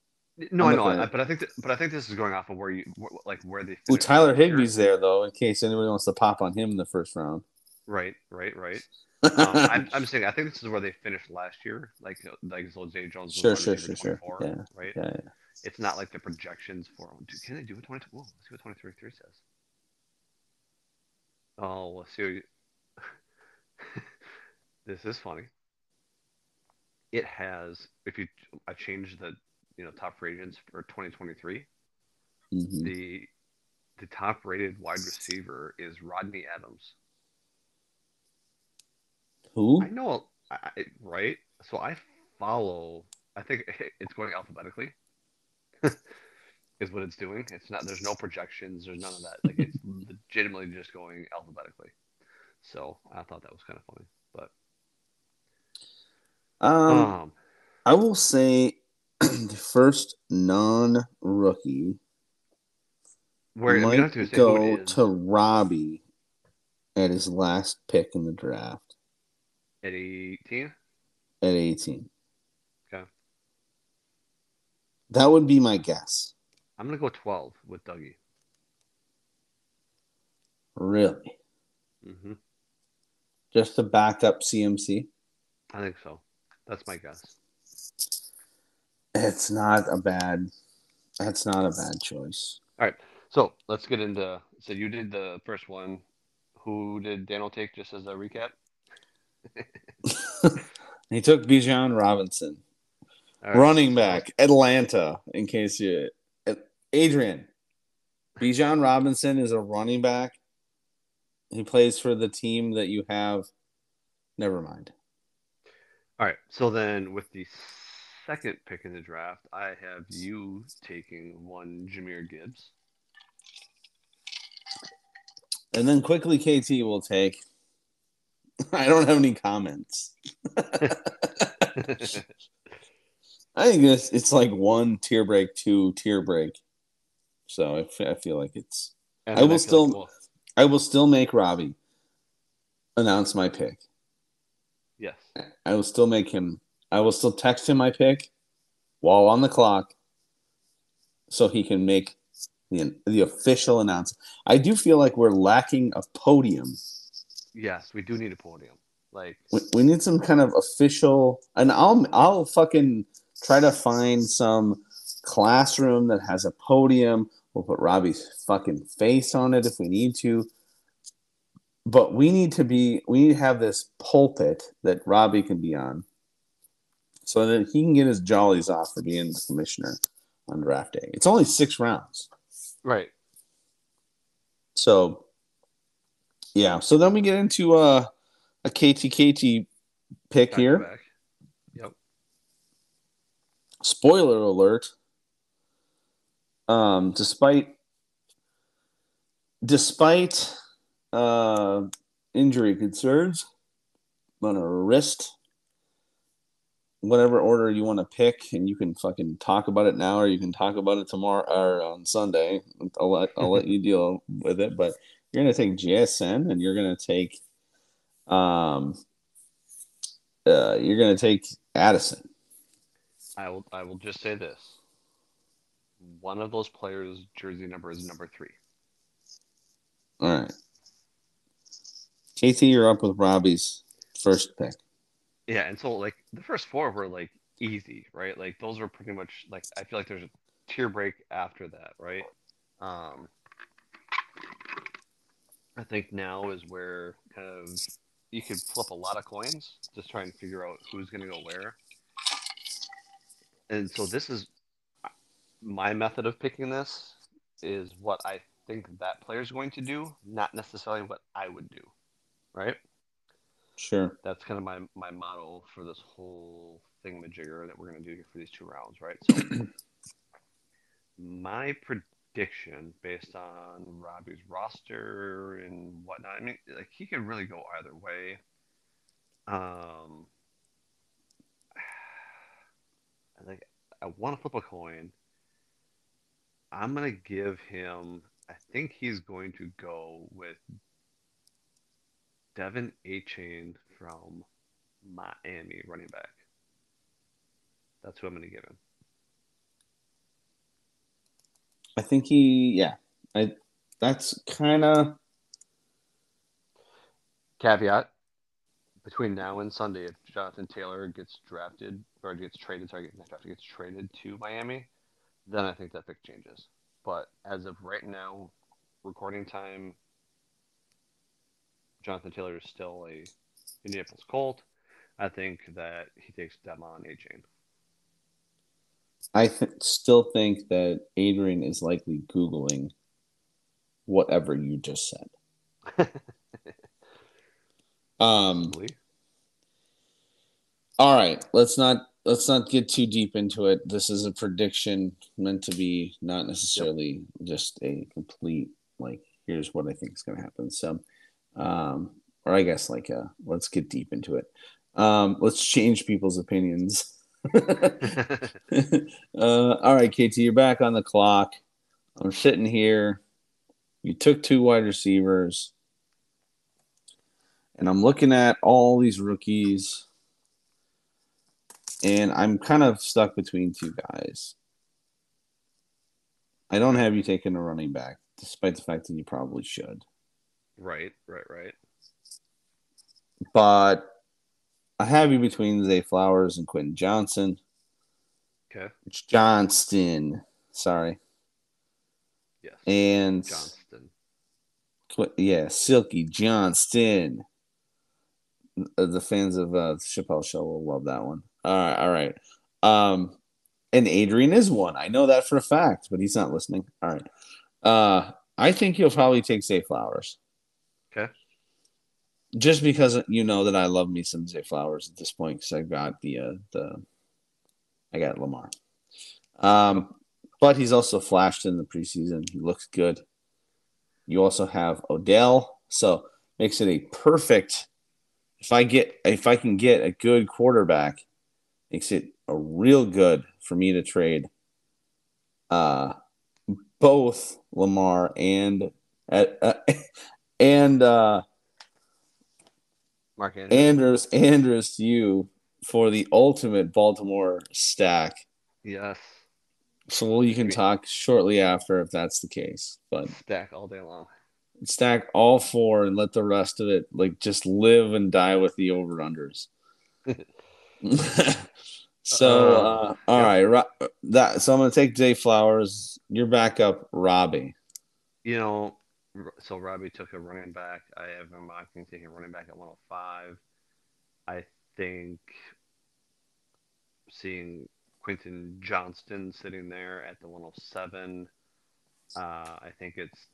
no, I know, I, but I think, that, but I think this is going off of where you, like, where they. Ooh, Tyler. Higbee's there though, in case anybody wants to pop on him in the first round. Right, right, right. Um, I'm, I'm saying I think this is where they finished last year, like like Zay Jones was Sure, sure, sure, sure. Yeah, right. yeah, yeah. It's not like the projections for. Dude, can they do a 22? Whoa, let's see what 23 3 says. Oh, let's see. This is funny. It has, if you, I changed the, you know, top free agents for 2023. Mhm. The, the top rated wide receiver is Rodney Adams. Who? I know, I- right? So I follow. I think it's going alphabetically. is what it's doing. It's not. There's no projections. There's none of that. Like it's legitimately just going alphabetically. So I thought that was kind of funny. But Um, um, I will say the first non-rookie where I mean, you might to go to Robbie at his last pick in the draft at 18. at 18. Okay. That would be my guess. I'm gonna go 12 with Dougie. Really, Mm-hmm. just to back up CMC. I think so. That's my guess. It's not a bad. That's not a bad choice. All right. So let's get into. So you did the first one. Who did Daniel take? Just as a recap. He took Bijan Robinson, right. running back, Atlanta. In case you, Adrian, Bijan Robinson is a running back. He plays for the team that you have. Never mind. All right. So then, with the second pick in the draft, I have you taking one Jahmyr Gibbs. And then quickly, KT will take. I don't have any comments. I think it's it's like one tier break, two tier break. So I feel like it's. I will feel still- like, well, I will still make Robbie announce my pick. I will still make him. I will still text him my pick while on the clock, so he can make the the official announcement. I do feel like we're lacking a podium. Yes, we do need a podium. Like, We, we need some kind of official, and I'll I'll fucking try to find some classroom that has a podium. We'll put Robbie's fucking face on it if we need to. But we need to be we need to have this pulpit that Robbie can be on. So that he can get his jollies off for being the commissioner on draft day. It's only six rounds. right. So yeah. So then we get into uh, a KTKT pick Back here. back. Yep. spoiler alert um despite despite uh injury concerns on her wrist whatever order you want to pick and you can fucking talk about it now or you can talk about it tomorrow or on sunday i'll let i'll let you deal with it but you're going to take jsn and you're going to take um uh, you're going to take addison I will. I will just say this: one of those players' jersey number is number three. All right. KT, you're up with Robbie's first pick. Yeah, and so like the first four were like easy, right? Like those were pretty much like I feel like there's a tier break after that, right? Um, I think now is where kind of you could flip a lot of coins, just trying to figure out who's going to go where. And so this is my method of picking this is what I think that player is going to do, not necessarily what I would do, right? Sure. That's kind of my my model for this whole thingamajigger that we're going to do here for these two rounds, right? So my prediction based on Robbie's roster and whatnot. I mean, like he could really go either way. Um, I think I want to flip a coin. I'm gonna give him. I think he's going to go with De'Von Achane from Miami, running back. That's who I'm gonna give him. I think he, yeah, I. That's kind of Caveat: Between now and Sunday, if Jonathan Taylor gets drafted or gets traded, sorry, not drafted, gets traded to Miami, then I think that pick changes. But as of right now, recording time, Jonathan Taylor is still a Indianapolis Colt. I think that he takes De'Von Achane. I th- still think that Adrian is likely Googling whatever you just said. um, all right, let's not let's not get too deep into it. This is a prediction meant to be not necessarily just a complete like here's what I think is going to happen. So, um, or I guess like uh, let's get deep into it. Um, let's change people's opinions. uh, all right, KT, you're back on the clock. I'm sitting here. You took two wide receivers, and I'm looking at all these rookies, and I'm kind of stuck between two guys. I don't have you taking a running back, despite the fact that you probably should. Right, right, right. But I have you between Zay Flowers and Quentin Johnson. Okay. It's Johnston. Sorry. Yes. And Johnston. Yeah, Silky Johnston. Uh, The fans of uh, the Chappelle Show will love that one. All right, all right. Um, and Adrian is one. I know that for a fact, but he's not listening. All right. Uh, I think he'll probably take Zay Flowers. Just because you know that I love me some Zay Flowers at this point because I got the uh, the I got Lamar. Um, but he's also flashed in the preseason. He looks good. You also have Odell, so makes it a perfect. If I get if I can get a good quarterback, makes it a real good for me to trade. Uh, both Lamar and uh, and uh, Mark Andrews. Andrews Andrews to you for the ultimate Baltimore stack. yes. So well, you can talk shortly after if that's the case. But Stack all day long. stack all four and let the rest of it like just live and die with the over unders. so uh, all yeah. right, Ro- that so I'm gonna take Jay Flowers. Your backup, Robbie. You know, so Robbie took a running back. I have him mocking taking a running back at 105. I think seeing Quentin Johnston sitting there at the 107, uh, I think it's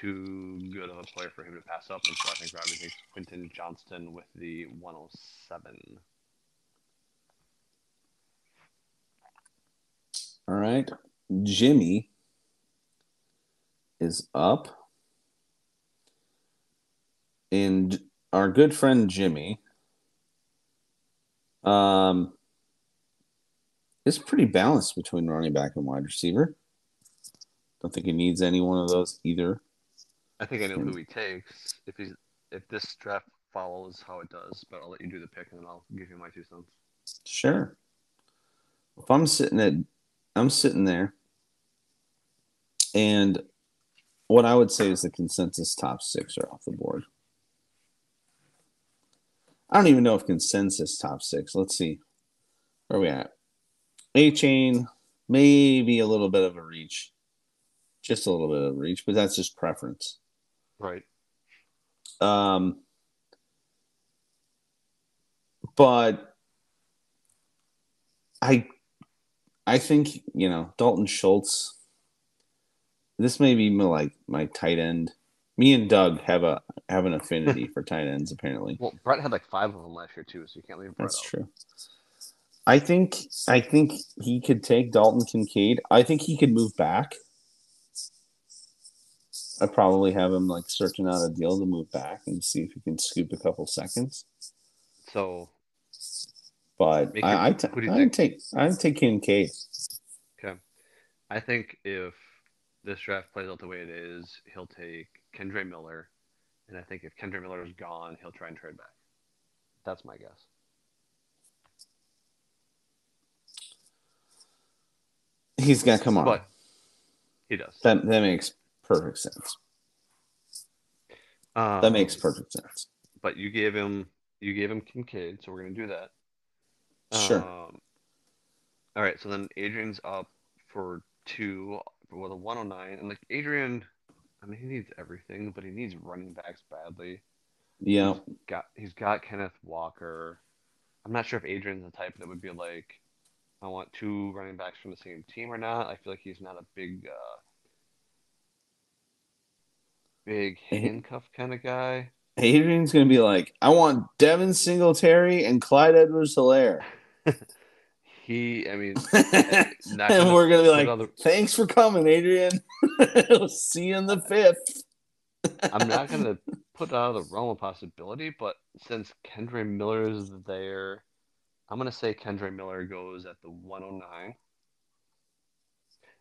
too good of a player for him to pass up. And so I think Robbie takes Quentin Johnston with the 107. All right, Jimmy is up, and our good friend Jimmy um is pretty balanced between running back and wide receiver. Don't think he needs any one of those either. I think I know who he takes if he's if this draft follows how it does. But I'll let you do the pick and then I'll give you my two cents. Sure. If I'm sitting at, I'm sitting there, And what I would say is the consensus top six are off the board. I don't even know if consensus top six. Let's see. Where are we at? Achane, maybe a little bit of a reach. Just a little bit of a reach, but that's just preference. Right. Um, but I I think, you know, Dalton Schultz this may be my, like my tight end. Me and Doug have a have an affinity for tight ends apparently. Well, Brett had like five of them last year too, so you can't leave Brett That's out. true. I think I think he could take Dalton Kincaid. I think he could move back. I'd probably have him like searching out a deal to move back and see if he can scoop a couple seconds. So But I, your- I t- who do you I'd think? take I'd take Kincaid. Okay. I think if this draft plays out the way it is, he'll take Kendre Miller. And I think if Kendre Miller is gone, he'll try and trade back. That's my guess. He's gonna come on. But he does. that that makes perfect sense. Um, That makes perfect sense. But you gave him you gave him Kincaid, so we're gonna do that. Sure. Um, all right, so then Adrian's up for two with a 109, and like Adrian, I mean he needs everything, but he needs running backs badly. Yeah. got he's got Kenneth Walker. I'm not sure if Adrian's the type that would be like, I want two running backs from the same team or not. I feel like he's not a big, uh, big handcuff kind of guy. Adrian's gonna be like, I want Devin Singletary and Clyde Edwards Helaire. He, I mean, and not gonna we're gonna be like, thanks for coming, Adrian. we'll see you in the fifth. I'm not gonna put out of the realm of possibility, but since Kendre Miller is there, I'm gonna say Kendre Miller goes at the 109.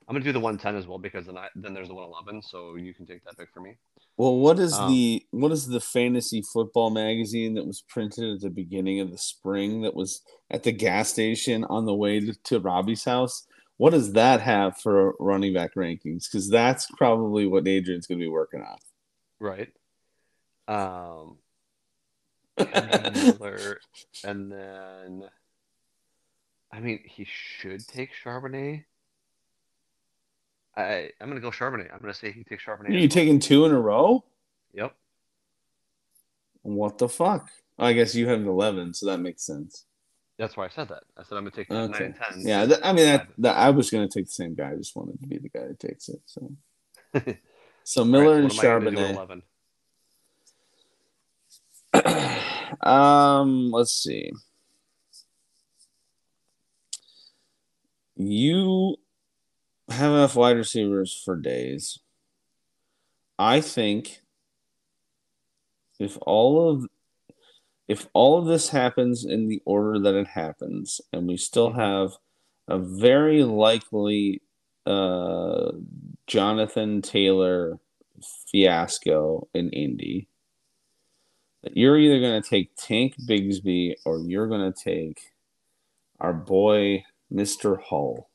I'm gonna do the 110 as well because then I then there's the 111, so you can take that pick for me. Well, what is Um, the what is the fantasy football magazine that was printed at the beginning of the spring that was at the gas station on the way to, to Robbie's house? What does that have for running back rankings? Because that's probably what Adrian's going to be working on. Right. Um, Miller, and then, I mean, he should take Charbonnet. I I'm gonna go Charbonnet. I'm gonna say he takes Charbonnet. Are you taking two in a row? Yep. What the fuck? I guess you have eleven, so that makes sense. That's why I said that. I said I'm gonna take nine and ten. Yeah, th- I mean that, that I was going to take the same guy. I just wanted to be the guy that takes it. So, so Miller Right, and so what am I gonna do at Charbonnet. 11? um, let's see. You have enough wide receivers for days. I think if all of if all of this happens in the order that it happens, and we still have a very likely uh, Jonathan Taylor fiasco in Indy, that you're either going to take Tank Bigsby or you're going to take our boy, Mr. Hull,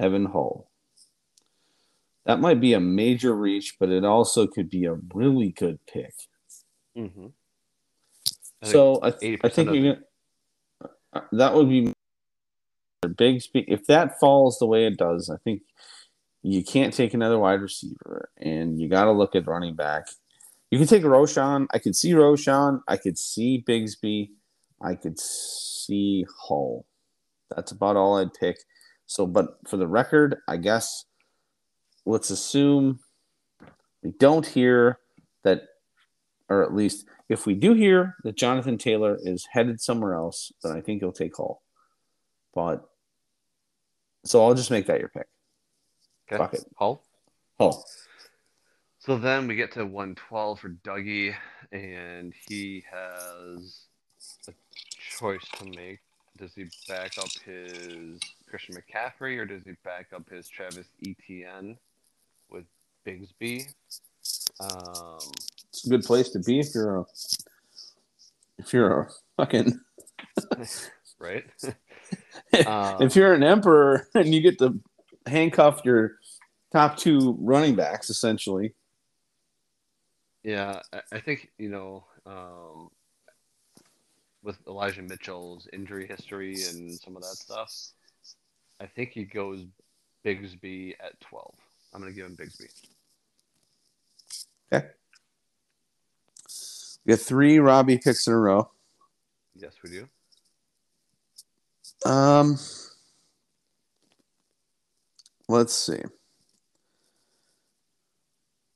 Evan Hull. That might be a major reach, but it also could be a really good pick. Mm-hmm. I So I, th- I think you're gonna, uh, that would be Bigsby. If that falls the way it does, I think you can't take another wide receiver, and you got to look at running back. You can take Roschon. I could see Roschon. I could see Bigsby. I could see Hull. That's about all I'd pick. So, but for the record, I guess let's assume we don't hear that, or at least if we do hear that Jonathan Taylor is headed somewhere else, then I think he'll take Hull. But so I'll just make that your pick. Okay. Fuck it. Hull. Hull. So then we get to 112 for Dougie, and he has a choice to make. Does he back up his Christian McCaffrey, or does he back up his Travis Etienne with Bigsby? Um, It's a good place to be if you're a if you're a fucking right? Um, if you're an emperor and you get to handcuff your top two running backs essentially. Yeah, I, I think you know um, with Elijah Mitchell's injury history and some of that stuff, I think he goes Bigsby at twelve. I'm gonna give him Bigsby. Okay. We got three Robbie picks in a row. Yes, we do. Um, let's see.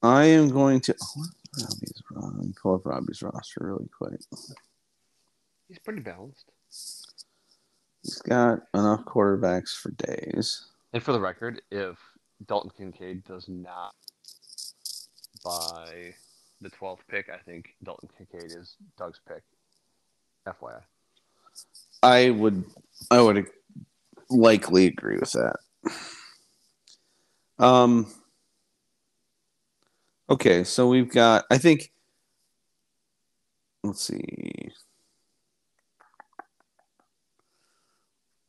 I am going to. Oh, Robbie's wrong. Pull up Robbie's roster really quick. He's pretty balanced. He's got enough quarterbacks for days. And for the record, if Dalton Kincaid does not buy the 12th pick, I think Dalton Kincaid is Doug's pick. FYI. I would, I would likely agree with that. Um. Okay, so we've got. I think. Let's see.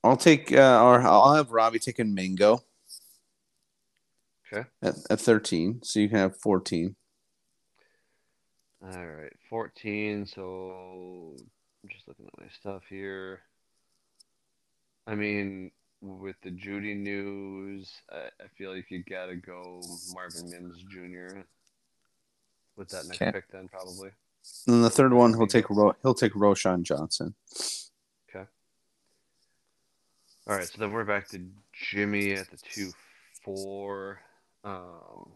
I'll take, uh, or I'll have Robbie taking Mingo. Okay. At, at 13, so you can have 14. All right, 14. So I'm just looking at my stuff here. I mean, with the Jeudy news, I, I feel like you got to go Marvin Mims Jr. with that next Okay. pick, then probably. And the third one, he'll take Ro- he'll take Roschon Johnson. All right, so then we're back to Jimmy at the 2 4. Um,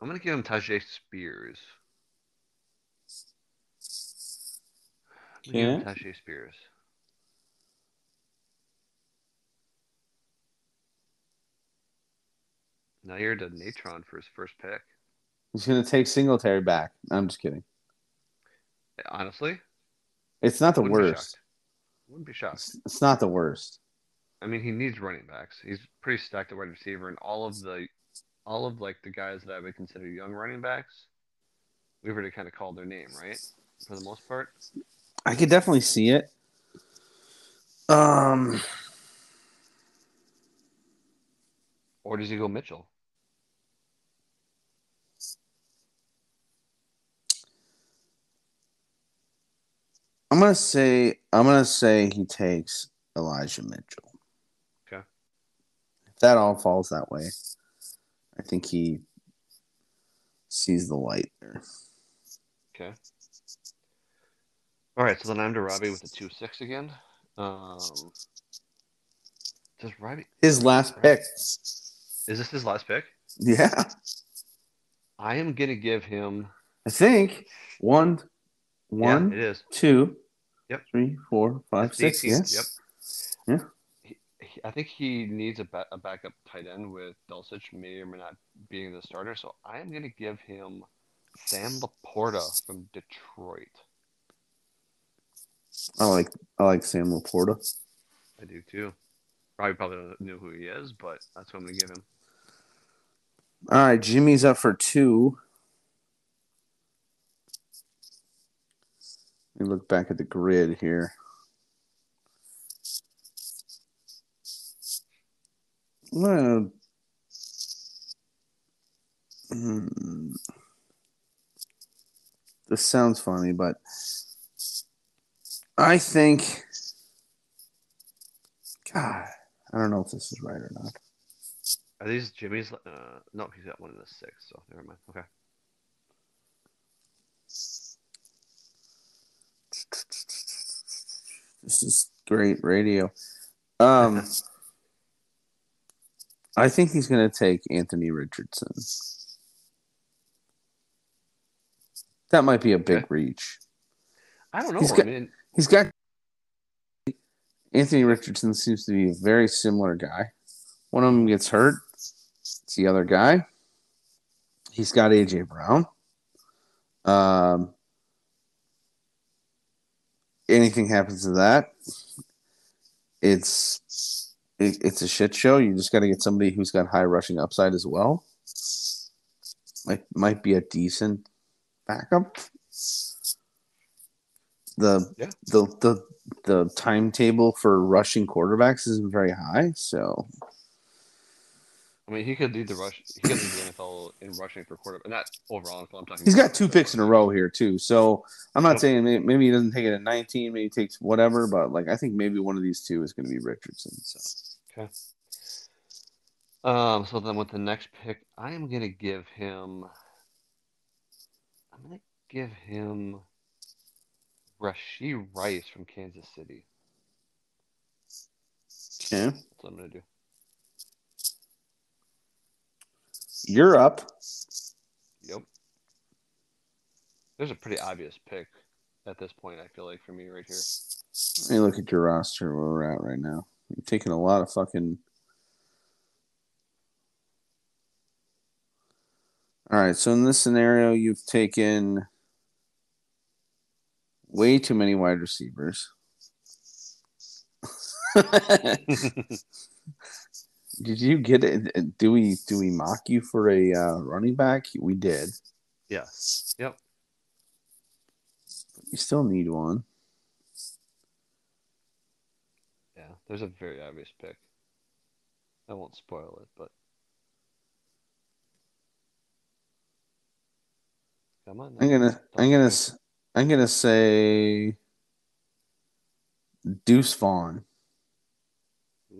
I'm going to give him Tyjae Spears. Gonna him Tyjae Spears. Now you're to Natron for his first pick. He's going to take Singletary back. I'm just kidding. Honestly, It's not the wouldn't worst. shocked. Wouldn't be shocked. It's, it's not the worst. I mean, he needs running backs. He's pretty stacked at wide receiver, and all of the, all of like the guys that I would consider young running backs, we've already kind of called their name, right? For the most part. I could definitely see it. Um, Or does he go Mitchell? I'm gonna say I'm gonna say he takes Elijah Mitchell. Okay. If that all falls that way, I think he sees the light there. Okay. All right, so then I'm to Robbie with the two six again. Um, does Robbie His last pick. is this his last pick? Yeah, I am gonna give him. I think one, one, Yeah, it is. two, Yep. three, four, five, the six. Yes. Yep. Yeah. He, he, I think he needs a, ba- a backup tight end with Dulcich may or may not being the starter. So I am going to give him Sam Laporta from Detroit. I like I like Sam Laporta. I do too. Probably probably don't know who he is, but that's what I'm going to give him. All right, Jimmy's up for two. Let me look back at the grid here. Well, hmm. this sounds funny, but I think, God, I don't know if this is right or not. Are these Jimmy's? Uh, he's got one in the six, so never mind. Okay. This is great radio. Um, I think he's going to take Anthony Richardson. That might be a big Okay. reach. I don't know. He's I got- mean, He's got Anthony Richardson seems to be a very similar guy. One of them gets hurt. It's the other guy. He's got AJ Brown. Um, anything happens to that, it's it, it's a shit show. You just got to get somebody who's got high rushing upside as well. Might might be a decent backup. the Yeah. the the the timetable for rushing quarterbacks isn't very high. So I mean, he could lead the rush. He could lead the NFL in rushing for quarterback. Not overall. I'm talking. he's got two picks in a row here too. So I'm not saying may- maybe he doesn't take it at 19, maybe he takes whatever, but like I think maybe one of these two is going to be Richardson. So okay. Um. So then, with the next pick, I am gonna give him. I'm gonna give him. Rashee Rice from Kansas City. okay, That's what I'm gonna do. You're up. Yep. There's a pretty obvious pick at this point. I feel like for me right here. Let me look at your roster where we're at right now. You're taking a lot of fucking. All right, so in this scenario, you've taken way too many wide receivers. did you get it? Do we do we mock you for a uh, running back? We did. Yes. Yep. You still need one. Yeah. There's a very obvious pick. I won't spoil it, but come on. I'm gonna I'm gonna I'm gonna say Deuce Vaughn.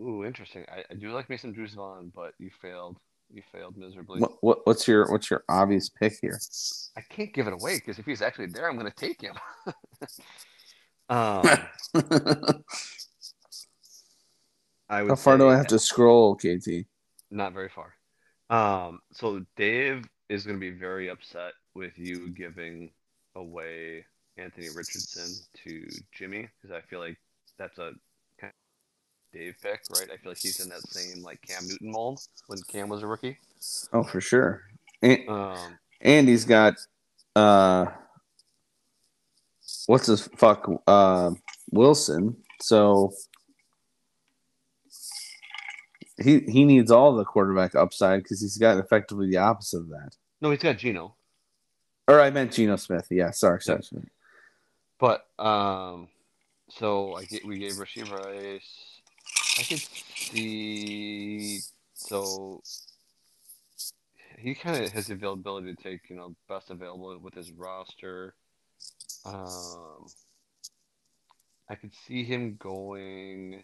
Ooh, interesting. I, I do like me some Juice Vaughn, but you failed. You failed miserably. What, what what's your what's your obvious pick here? I can't give it away because if he's actually there, I'm going to take him. um, I would How far do I have to scroll, KT? Not very far. Um, so Dave is going to be very upset with you giving away Anthony Richardson to Jimmy because I feel like that's a kind of Dave pick, right? I feel like he's in that same like Cam Newton mold when Cam was a rookie. Oh, for sure. And, Um, and he's got uh, what's his fuck uh Wilson. So he he needs all the quarterback upside because he's got effectively the opposite of that. no, he's got Gino, Or I meant Geno Smith. Yeah, sorry, sorry. sorry. but um, so I get, we gave Rashee Rice. I could see so he kind of has the availability to take you know best available with his roster. Um, I could see him going.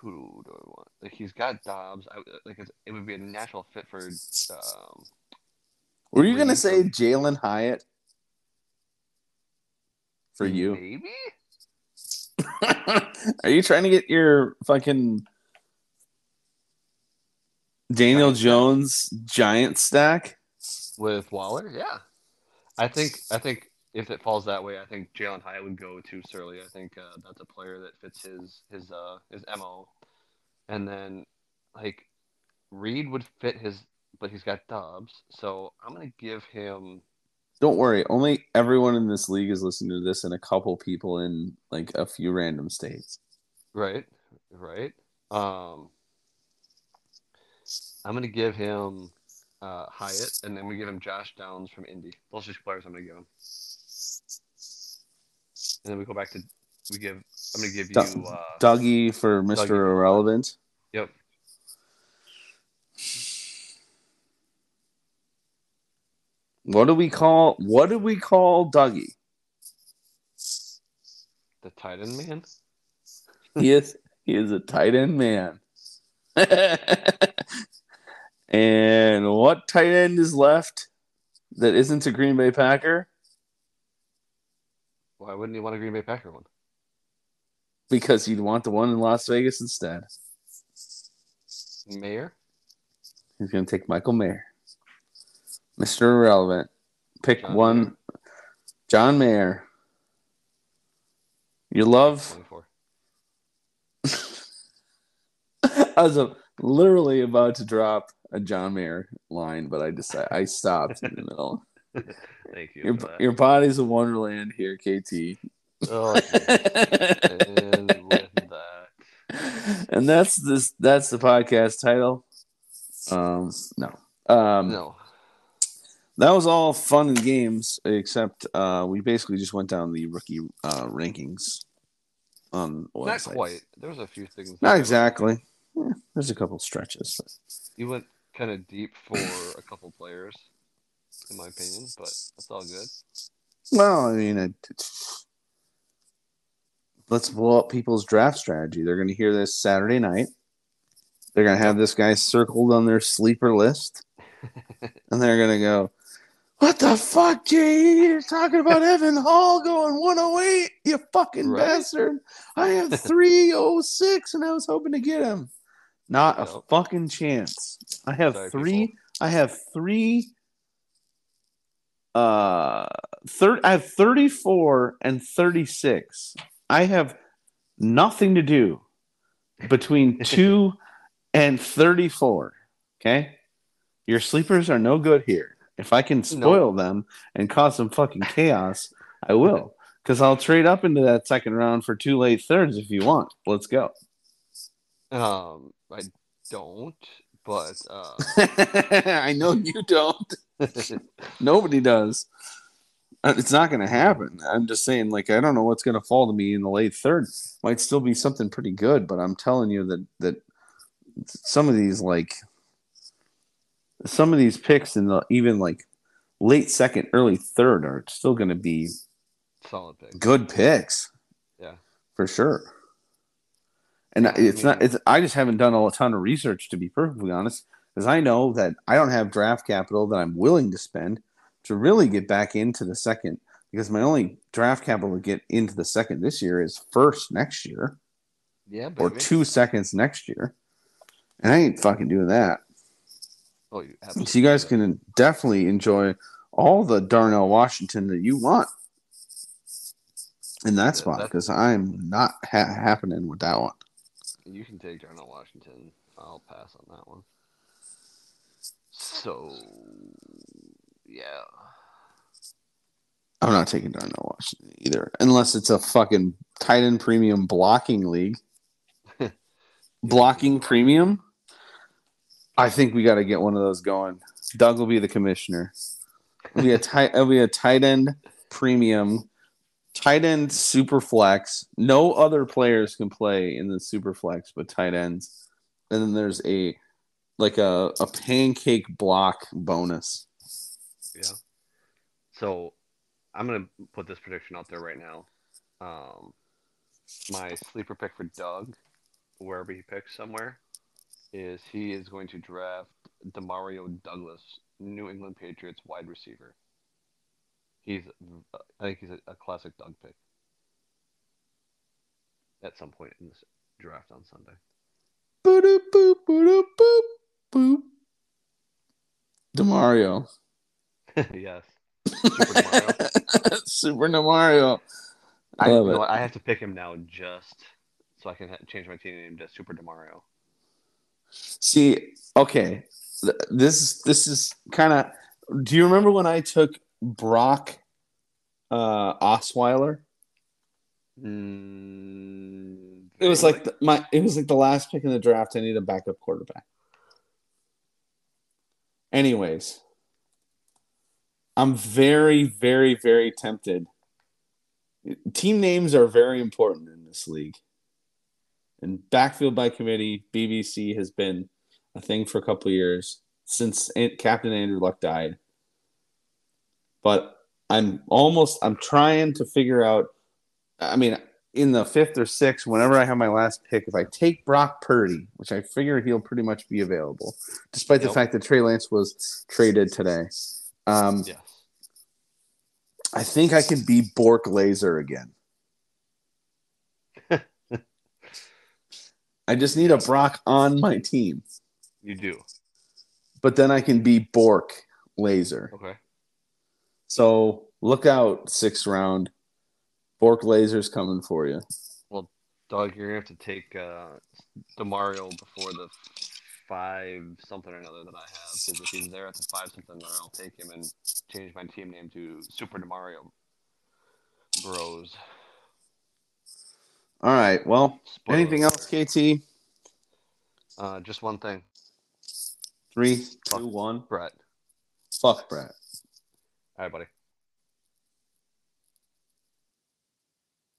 Who do I want? Like he's got Dobbs. I, like it's, it would be a natural fit for. Um, Were you gonna say Jalin Hyatt for you? maybe. Are you trying to get your fucking Daniel? Jones giant stack? with Waller. Yeah, I think I think if it falls that way, I think Jalin Hyatt would go to Surly. I think uh, that's a player that fits his his uh his mo, and then like Reed would fit his, but he's got Dobbs, so I'm gonna give him. Don't worry, only everyone in this league is listening to this, and a couple people in like a few random states. Right, right. Um, I'm gonna give him uh, Hyatt, and then we give him Josh Downs from Indy. Those are players I'm gonna give him. And then we go back to we give. I'm gonna give you. Uh, Dougie for Dougie Mr. for Irrelevant. yep. What do we call what do we call Dougie? The tight end man. He is he is a tight end man. and what tight end is left that isn't a Green Bay Packer? Why wouldn't you want a Green Bay Packer one? Because you'd want the one in Las Vegas instead. Mayer. He's gonna take Michael Mayer. Mr. Irrelevant. Pick John one Mayer. John Mayer. You love I was uh, literally about to drop a John Mayer line, but I decided I stopped in the middle. Thank you Your, your body's a wonderland here, KT. Oh, and that, and that's this that's the podcast title. Um no. Um no. That was all fun and games, except uh, we basically just went down the rookie uh, rankings on Not quite. There was a few things. Not exactly. Yeah, there's a couple stretches. but- You went kind of deep for a couple players, in my opinion, but that's all good. Well, I mean, it, let's blow up people's draft strategy. They're going to hear this Saturday night. They're going to have this guy circled on their sleeper list, and they're going to go, "What the fuck, Jay? You're talking about Evan Hull going 108? You fucking Right. bastard! I have 306, and I was hoping to get him. Not a Yep. fucking chance. I have Sorry, three. people. I have three. Uh, thir- I have 34 and 36. I have nothing to do between 2 and 34. Okay? Your sleepers are no good here. If I can spoil them and cause some fucking chaos, I will. Because I'll trade up into that second round for two late thirds if you want. Let's go. Um, I don't, but uh, I know you don't. Nobody does. Uh, It's not going to happen. I'm just saying, like, I don't know what's going to fall to me in the late third. Might still be something pretty good, but I'm telling you that that some of these, like, some of these picks in the even like late second, early third are still going to be solid picks, good picks. Yeah. for sure. And I it's not. mean- It's I just haven't done a ton of research to be perfectly honest, because I know that I don't have draft capital that I'm willing to spend to really get back into the second. Because my only draft capital to get into the second this year is first next year Yeah, or two seconds next year, and I ain't fucking doing that. Oh, you have So you guys can definitely enjoy all the Darnell Washington that you want in that spot because I'm not ha- happening with that one. You can take Darnell Washington. I'll pass on that one. So, yeah. I'm not taking Darnell Washington either, unless it's a fucking tight end premium blocking league. blocking premium. I think we got to get one of those going. Doug will be the commissioner. It'll be a tight. It'll be a tight end premium, tight end super flex. No other players can play in the super flex but tight ends. And then there's a like a, a pancake block bonus. Yeah. So, I'm gonna put this prediction out there right now. Um, my sleeper pick for Doug, wherever he picks somewhere, is he is going to draft Demario Douglas, New England Patriots wide receiver. He's, I think he's a, a classic Doug pick. At some point in this draft on Sunday. Boop, boop, boop, boop, boop. Demario. yes. Super Demario. Super Demario. I, Love you know it. I have to pick him now just so I can ha- change my team name to Super Demario. See, okay, this this is kind of. Do you remember when I took Brock uh, Osweiler? Mm, It was like the, my. It was like the last pick in the draft. I need a backup quarterback. Anyways, I'm very, very, very tempted. Team names are very important in this league. And backfield by committee, BBC has been a thing for a couple of years since Captain Andrew Luck died. But I'm almost I'm trying to figure out I mean in the fifth or sixth, whenever I have my last pick, if I take Brock Purdy, which I figure he'll pretty much be available, despite the fact that Trey Lance was traded today, um, yes. I think I can be Bork Laser again. I just need a Brock on my team, You do. but then I can be Bork Laser. Okay. So look out, sixth round. Bork Laser's coming for you. Well, Doug, you're gonna have to take uh, Demario before the five something or another that I have. Because if he's there at the five something, then I'll take him and change my team name to Super Demario Bros. All right. Well, Spoiler anything else, KT? Uh, just one thing, Three, two, one. Brett. Fuck Brett. All right, buddy.